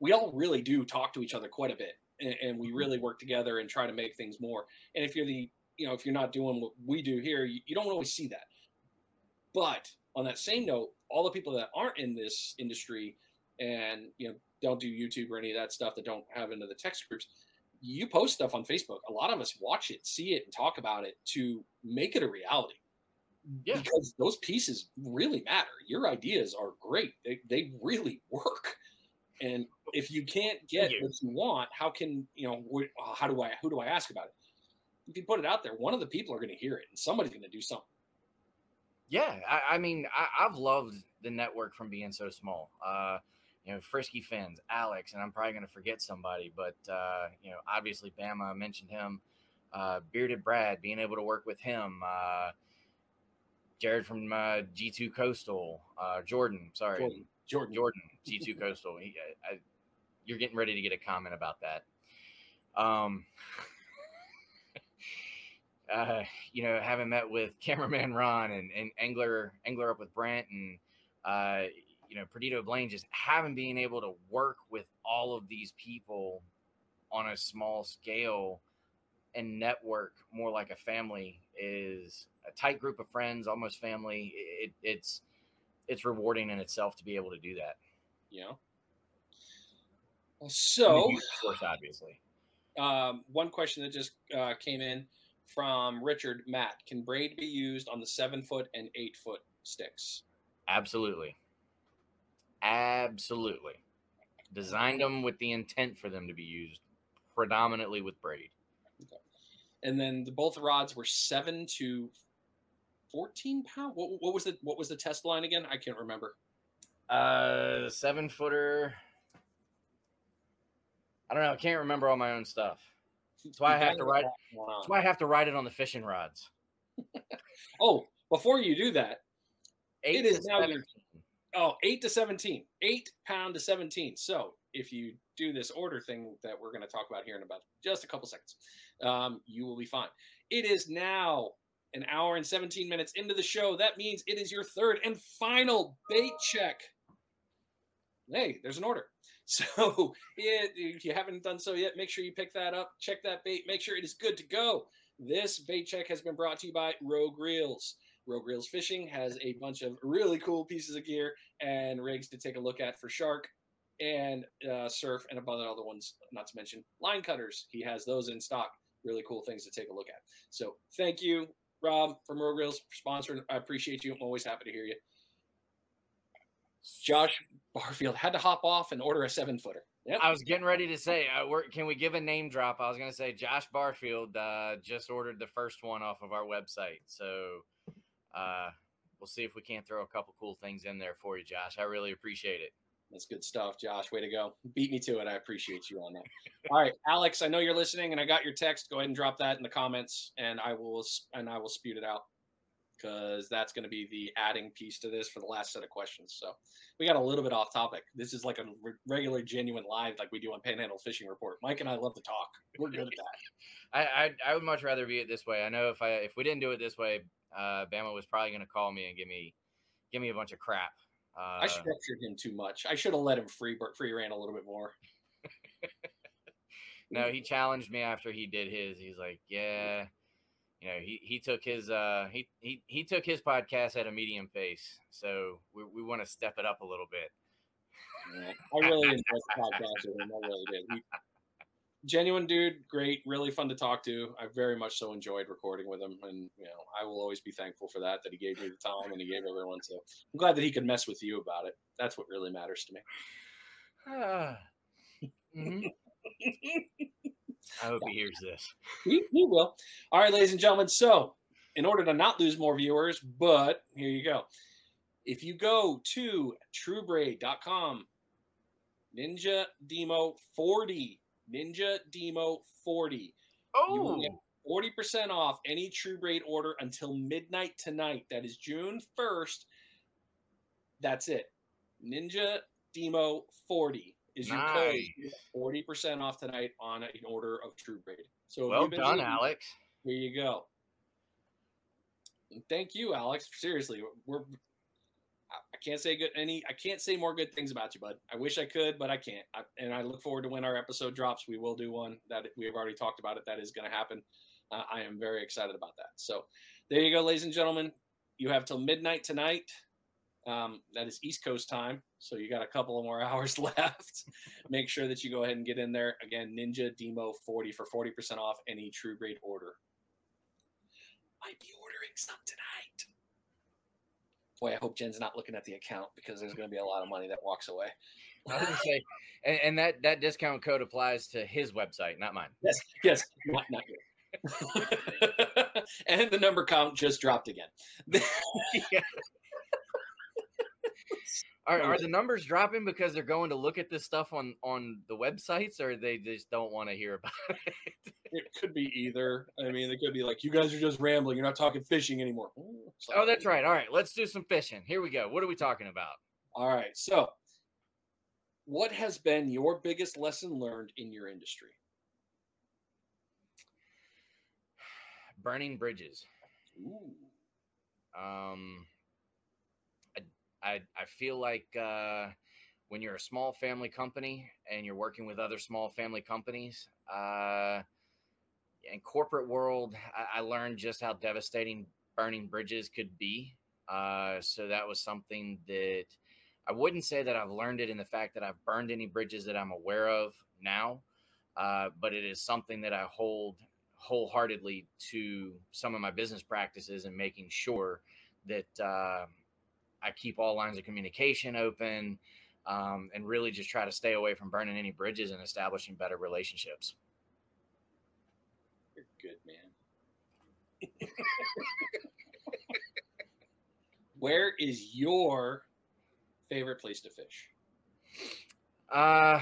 we all really do talk to each other quite a bit, and, and we mm-hmm. really work together and try to make things more. And if you're the, you know, if you're not doing what we do here, you, you don't always see that. But on that same note, all the people that aren't in this industry and you know don't do YouTube or any of that stuff that don't have into the text groups, you post stuff on Facebook. A lot of us watch it, see it, and talk about it to make it a reality. Yeah. Because those pieces really matter. Your ideas are great. They, they really work. And if you can't get you. what you want, how can you know? wh- How do I? Who do I ask about it? If you put it out there, one of the people are going to hear it, and somebody's going to do something. Yeah, I, I mean, I, I've loved the network from being so small. Uh, you know, Frisky Fins, Alex, and I'm probably going to forget somebody, but uh, you know, obviously Bama I mentioned him. Uh, Bearded Brad, being able to work with him. Uh, Jared from uh, G2 Coastal, uh, Jordan, sorry, Jordan, Jordan, Jordan, G2 Coastal. He, I, I, you're getting ready to get a comment about that. Um, uh, you know, having met with cameraman Ron and, and angler angler up with Brant and uh, you know Perdido Blaine, just having being able to work with all of these people on a small scale and network more like a family is a tight group of friends, almost family. It, it's it's rewarding in itself to be able to do that. You know. In a So, huge course, obviously. um, one question that just uh, came in from Richard Matt: Can braid be used on the seven foot and eight foot sticks? Absolutely. Absolutely. Designed them with the intent for them to be used predominantly with braid. And then the, both rods were seven to fourteen pound. What, what was the what was the test line again? I can't remember. Uh, seven footer. I don't know. I can't remember all my own stuff. That's why I have to write. That's why I have to write it on the fishing rods. Oh, before you do that, Eight It is to now your- 17. oh, eight to seventeen, eight pound to seventeen. So if you do this order thing that we're going to talk about here in about just a couple seconds, um, you will be fine. It is now an hour and 17 minutes into the show. That means it is your third and final bait check. Hey, there's an order. So yeah, if you haven't done so yet, make sure you pick that up, check that bait, make sure it is good to go. This bait check has been brought to you by Rogue Reelz. Rogue Reelz Fishing has a bunch of really cool pieces of gear and rigs to take a look at for shark and uh, surf and a bunch of other ones, not to mention line cutters. He has those in stock. Really cool things to take a look at. So thank you, Rob, from Rogue Reelz for sponsoring. I appreciate you. I'm always happy to hear you. Josh Barfield had to hop off and order a seven footer. Yep. I was getting ready to say, uh, can we give a name drop? I was going to say Josh Barfield uh, just ordered the first one off of our website. So uh, we'll see if we can't throw a couple cool things in there for you, Josh. I really appreciate it. That's good stuff, Josh. Way to go. Beat me to it. I appreciate you on that. All right, Alex, I know you're listening and I got your text. Go ahead and drop that in the comments and I will and I will spew it out because that's going to be the adding piece to this for the last set of questions. So we got a little bit off topic. This is like a re- regular, genuine live like we do on Panhandle Fishing Report. Mike and I love to talk. We're good at that. I, I I would much rather be it this way. I know if I if we didn't do it this way, uh, Bama was probably going to call me and give me give me a bunch of crap. Uh, I structured him too much. I should have let him free free ran a little bit more. no, he challenged me after he did his. He's like, yeah, you know, he he took his uh he he he took his podcast at a medium pace. So we we want to step it up a little bit. Yeah, I really enjoyed the podcast with him. I really did. He, genuine dude, great, really fun to talk to. I very much so enjoyed recording with him, and you know, I will always be thankful for that. That he gave me the time and he gave everyone. So I'm glad that he could mess with you about it. That's what really matters to me. Mhm. I hope he hears this. he, he will. All right, ladies and gentlemen. So, in order to not lose more viewers, but here you go. If you go to truebraid.com, Ninja Demo 40, Ninja Demo 40, you Oh, 40% off any True Braid order until midnight tonight. That is June 1st. That's it. Ninja Demo 40. is your code forty percent off tonight on an order of True Braid. So Well done, eating- Alex. Here you go. And thank you, Alex. Seriously, we're. I can't say good any. I can't say more good things about you, bud. I wish I could, but I can't. I, and I look forward to when our episode drops. We will do one that we have already talked about it. That is going to happen. Uh, I am very excited about that. So, there you go, ladies and gentlemen. You have till midnight tonight. Um, that is East Coast time, so you got a couple of more hours left. Make sure that you go ahead and get in there. Again, Ninja Demo 40 for 40% off any True Braid order. Might be ordering some tonight. Boy, I hope Jen's not looking at the account because there's going to be a lot of money that walks away. I was say, and, and that that discount code applies to his website, not mine. Yes, yes, not, not and the number count just dropped again. Are, are the numbers dropping because they're going to look at this stuff on on the websites, or they just don't want to hear about it? It could be either. I mean, it could be like, you guys are just rambling. You're not talking fishing anymore. Like, Oh, that's right. All right, let's do some fishing. Here we go. What are we talking about? All right. So, what has been your biggest lesson learned in your industry? Burning bridges. Ooh. Um, I, I, feel like uh, when you're a small family company and you're working with other small family companies, uh, in corporate world, I, I learned just how devastating burning bridges could be. Uh, so that was something that I wouldn't say that I've learned it in the fact that I've burned any bridges that I'm aware of now, uh, but it is something that I hold wholeheartedly to some of my business practices and making sure that uh, I keep all lines of communication open um, and really just try to stay away from burning any bridges and establishing better relationships. You're good, man. Where is your favorite place to fish? Uh,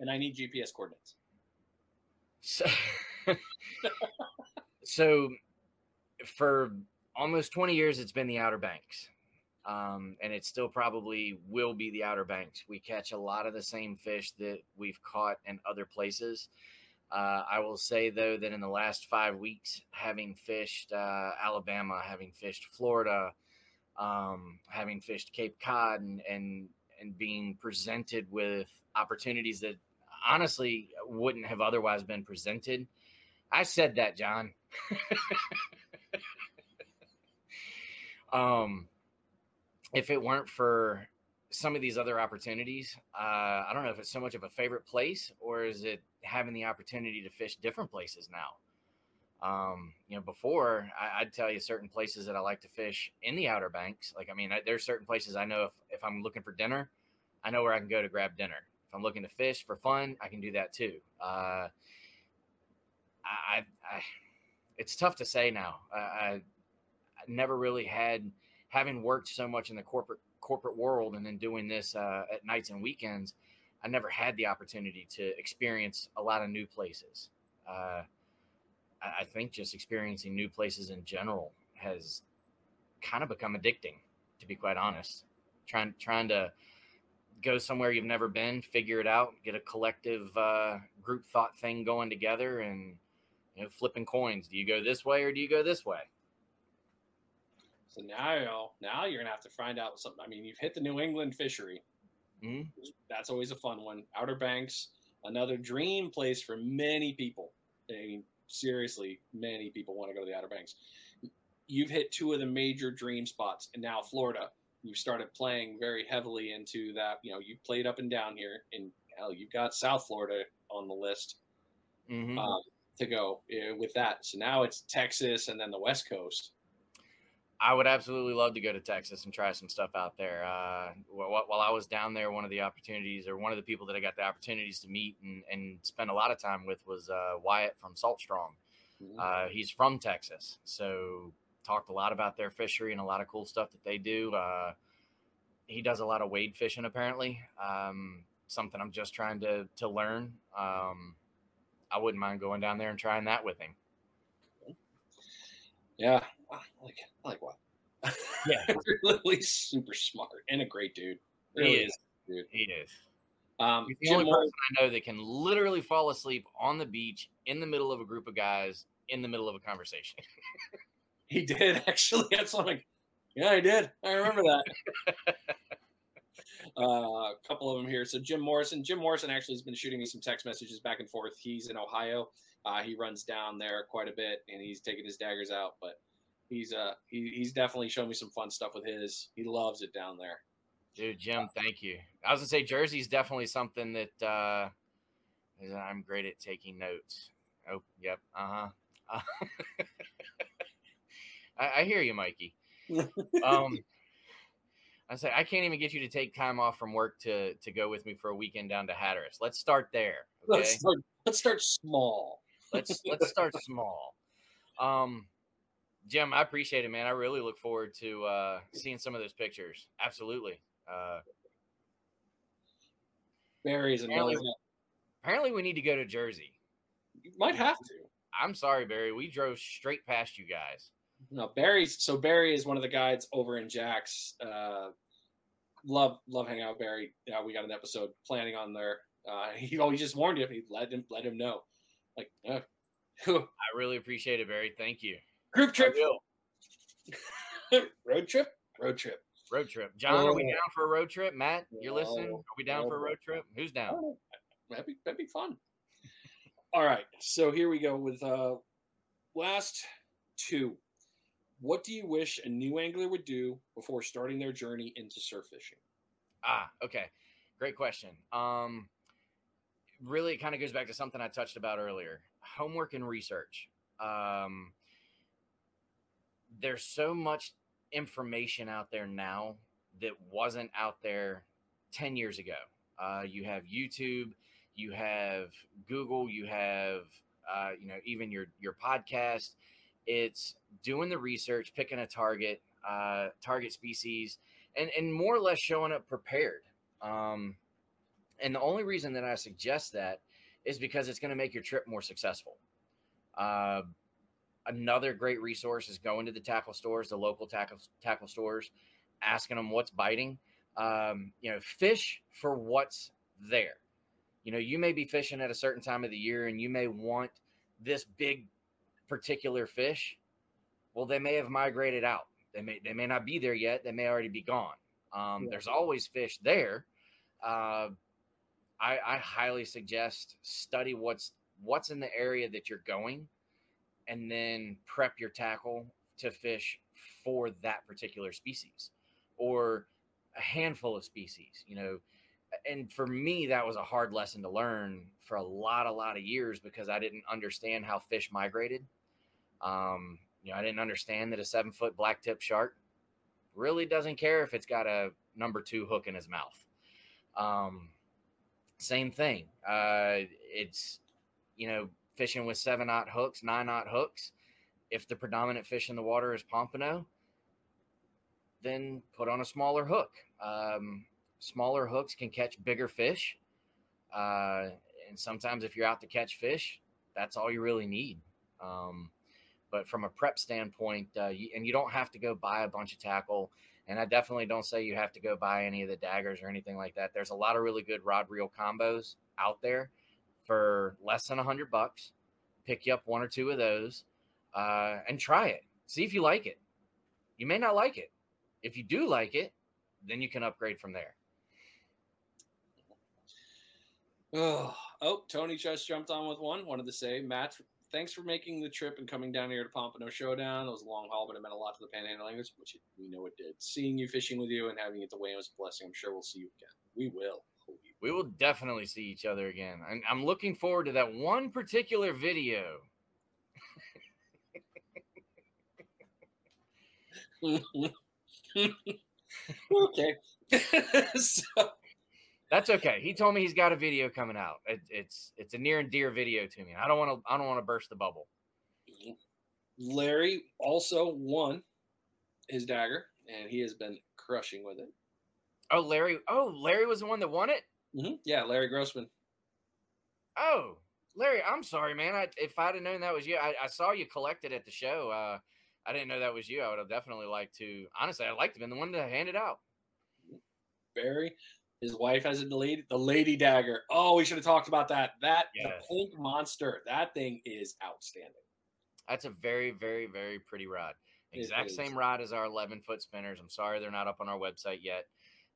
And I need GPS coordinates. so, so for almost 20 years, it's been the Outer Banks. Um, and it still probably will be the Outer Banks. We catch a lot of the same fish that we've caught in other places. Uh, I will say though that in the last five weeks, having fished uh, Alabama, having fished Florida, um, having fished Cape Cod, and, and and being presented with opportunities that honestly wouldn't have otherwise been presented. I said that, John. um, if it weren't for some of these other opportunities, uh, I don't know if it's so much of a favorite place or is it having the opportunity to fish different places now. Um, you know, before I, I'd tell you certain places that I like to fish in the Outer Banks. Like, I mean, there's certain places I know if, if I'm looking for dinner, I know where I can go to grab dinner. If I'm looking to fish for fun, I can do that too. Uh, I, I, it's tough to say now. I, I never really had, having worked so much in the corporate corporate world and then doing this uh, at nights and weekends, I never had the opportunity to experience a lot of new places. Uh, I, think just experiencing new places in general has kind of become addicting, to be quite honest. Trying trying to go somewhere you've never been, figure it out, get a collective uh, group thought thing going together, and you know, flipping coins. Do you go this way or do you go this way? So now, now you're gonna have to find out something. I mean, you've hit the New England fishery. Mhm. That's always a fun one. Outer Banks, another dream place for many people. I mean, seriously, many people want to go to the Outer Banks. You've hit two of the major dream spots, and now Florida. You've started playing very heavily into that. You know, you played up and down here, and hell, you've got South Florida on the list Mhm. um, to go uh, with that. So now it's Texas and then the West Coast. I would absolutely love to go to Texas and try some stuff out there. Uh, while I was down there, one of the opportunities, or one of the people that I got the opportunities to meet and, and spend a lot of time with, was uh, Wyatt from Salt Strong. Mhm. Uh, he's from Texas, so talked a lot about their fishery and a lot of cool stuff that they do. Uh, he does a lot of wade fishing, apparently. Um, something I'm just trying to to learn. Um, I wouldn't mind going down there and trying that with him. Yeah, I like I like what. Yeah. really super smart and a great dude. He Really is. dude. He is. Um, He's the Jim only person I know that can literally fall asleep on the beach in the middle of a group of guys in the middle of a conversation. he did actually. That's like, yeah, I did. I remember that. uh, a couple of them here. So Jim Morrison. Jim Morrison actually has been shooting me some text messages back and forth. He's in Ohio. Uh, he runs down there quite a bit, and he's taking his daggers out. But he's uh he, he's definitely showing me some fun stuff with his. He loves it down there. Dude, Jim, thank you. I was gonna say Jersey's definitely something that uh I'm great at taking notes. Oh, yep, uh-huh. I, I hear you, Mikey. Um I say I can't even get you to take time off from work to to go with me for a weekend down to Hatteras. Let's start there. Okay. Let's start. Let's start small. let's let's start small. Um, Jim, I appreciate it, man. I really look forward to uh, seeing some of those pictures. Absolutely. Uh, Barry's Apparently- another. apparently, we need to go to Jersey. You might have to. I'm sorry, Barry. We drove straight past you guys. No, Barry's so Barry is one of the guides over in Jack's. Uh, love love hanging out with Barry. Yeah, we got an episode planning on there. Uh, he always just warned him. He let him let him know. Like uh, I really appreciate it, Barry. Thank you. Group trip, road trip, road trip. Road trip. John, are we down for a road trip? Matt, you're listening? Are we down No. for a road trip? Who's down? Oh, that'd be that'd be fun. All right, so here we go with uh last two. What do you wish a new angler would do before starting their journey into surf fishing? Ah, okay. Great question. Um really it kind of goes back to something I touched about earlier. Homework and research. Um there's so much information out there now that wasn't out there 10 years ago. Uh you have YouTube, you have Google, you have uh you know even your your podcast. It's doing the research, picking a target, uh target species and and more or less showing up prepared. Um, and the only reason that I suggest that is because it's going to make your trip more successful. Another great resource is going to the tackle stores, the local tackle tackle stores, asking them what's biting. Um, you know, fish for what's there. You know, you may be fishing at a certain time of the year, and you may want this big particular fish. Well, they may have migrated out. They may they may not be there yet. They may already be gone. Um, Yeah. There's always fish there. Uh, I, I highly suggest study what's what's in the area that you're going, and then prep your tackle to fish for that particular species or a handful of species. You know, and for me that was a hard lesson to learn for a lot a lot of years because I didn't understand how fish migrated. Um, you know, I didn't understand that a seven foot black tip shark really doesn't care if it's got a number two hook in his mouth. Um, same thing. Uh, it's, you know, fishing with seven knot hooks, nine knot hooks. If the predominant fish in the water is pompano, then put on a smaller hook. Um, smaller hooks can catch bigger fish. Uh, and sometimes if you're out to catch fish, that's all you really need. Um, but from a prep standpoint, uh, you, and you don't have to go buy a bunch of tackle. And I definitely don't say you have to go buy any of the daggers or anything like that. There's a lot of really good rod reel combos out there for less than a hundred bucks. Pick you up one or two of those uh, and try it. See if you like it. You may not like it. If you do like it, then you can upgrade from there. Oh, oh, Tony just jumped on with one. Wanted to say, Matt, thanks for making the trip and coming down here to Pompano Showdown. It was a long haul, but it meant a lot to the Panhandle Anglers, which we know it did. Seeing you fishing with you and having it the way it was a blessing. I'm sure we'll see you again. We will. We will definitely see each other again. I'm, I'm looking forward to that one particular video. okay. so, That's okay. He told me he's got a video coming out. It, it's it's a near and dear video to me. I don't want to I don't want to burst the bubble. Larry also won his dagger, and he has been crushing with it. Oh, Larry. Oh, Larry was the one that won it. Hmm Yeah, Larry Grossman. Oh, Larry, I'm sorry, man. I, if I'd have known that was you, I, I saw you collected at the show. Uh, I didn't know that was you. I would have definitely liked to. Honestly, I'd like to have been the one to hand it out. Barry. His wife has a the lady dagger. Oh, we should have talked about that. That Yes. the pink monster. That thing is outstanding. That's a very, very, very pretty rod. Exact same rod as our 11 foot spinners. I'm sorry they're not up on our website yet.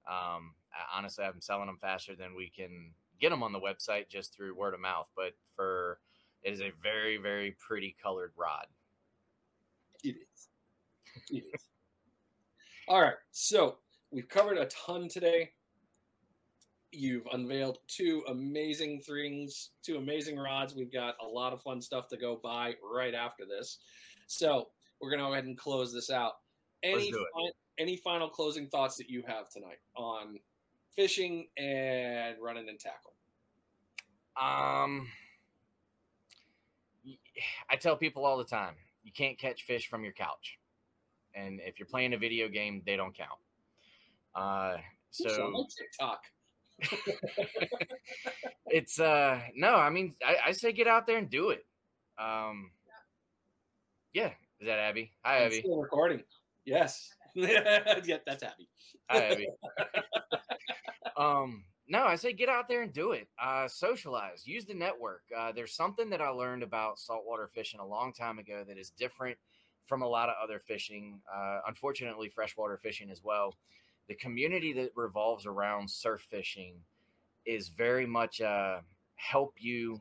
Um, honestly, I'm selling them faster than we can get them on the website just through word of mouth. But for it is a very, very pretty colored rod. It is. It is. All right. So we've covered a ton today. You've unveiled two amazing things, two amazing rods. We've got a lot of fun stuff to go by right after this. So we're gonna go ahead and close this out. Any do it. fi- any final closing thoughts that you have tonight on fishing and running and tackle? Um, I tell people all the time, you can't catch fish from your couch, and if you're playing a video game, they don't count. Uh, so TikTok. it's uh no, I mean I, I say get out there and do it. Um, yeah, is that Abby? Hi, I'm Abby. still recording. Yes. yeah, that's happy. Um, no, I say get out there and do it. Uh, socialize, use the network. Uh, there's something that I learned about saltwater fishing a long time ago that is different from a lot of other fishing. Uh, unfortunately, freshwater fishing as well. The community that revolves around surf fishing is very much a help you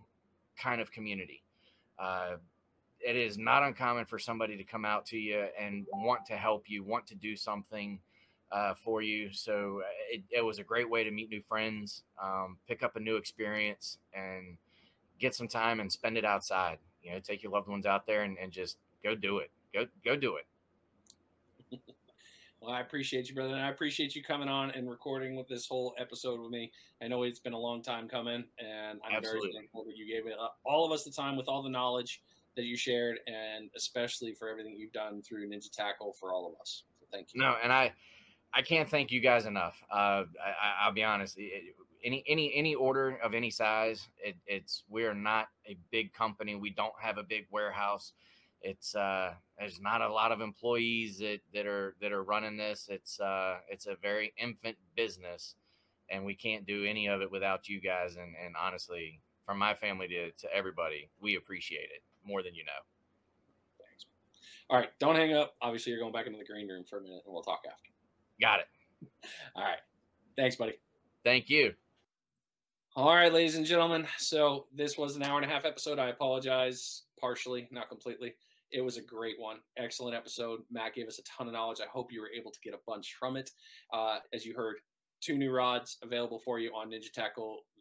kind of community. It is not uncommon for somebody to come out to you and want to help you, want to do something uh, for you. So uh, it, it was a great way to meet new friends, um, pick up a new experience, and get some time and spend it outside. You know, take your loved ones out there and, and just go do it. Go go do it. Well, I appreciate you, brother, and I appreciate you coming on and recording with this whole episode with me. I know it's been a long time coming, and I'm Absolutely. very thankful that you gave it uh, all of us the time with all the knowledge that you shared, and especially for everything you've done through Ninja Tackle for all of us. So thank you. No, and I I can't thank you guys enough. Uh, I, I- I'll be honest. it- any any any order of any size, it, it's we are not a big company. We don't have a big warehouse. It's uh, there's not a lot of employees that, that are that are running this. It's uh, it's a very infant business, and we can't do any of it without you guys. And and honestly, from my family to to everybody, we appreciate it more than you know. Thanks. All right, don't hang up. Obviously, you're going back into the green room for a minute, and we'll talk after. Got it. All right, thanks, buddy. Thank you. All right, ladies and gentlemen. So this was an hour and a half episode. I apologize partially, not completely. It was a great one. Excellent episode. Matt gave us a ton of knowledge. I hope you were able to get a bunch from it. Uh, as you heard, two new rods available for you on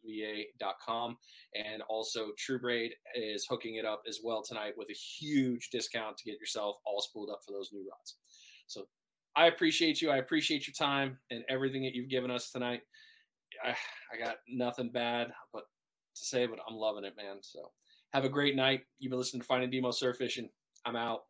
ninjatackleva.com. And also, True Braid is hooking it up as well tonight with a huge discount to get yourself all spooled up for those new rods. So I appreciate you. I appreciate your time and everything that you've given us tonight. I, I got nothing bad but to say, but I'm loving it, man. So have a great night. You've been listening to Finding Demo Surf Fishing. I'm out.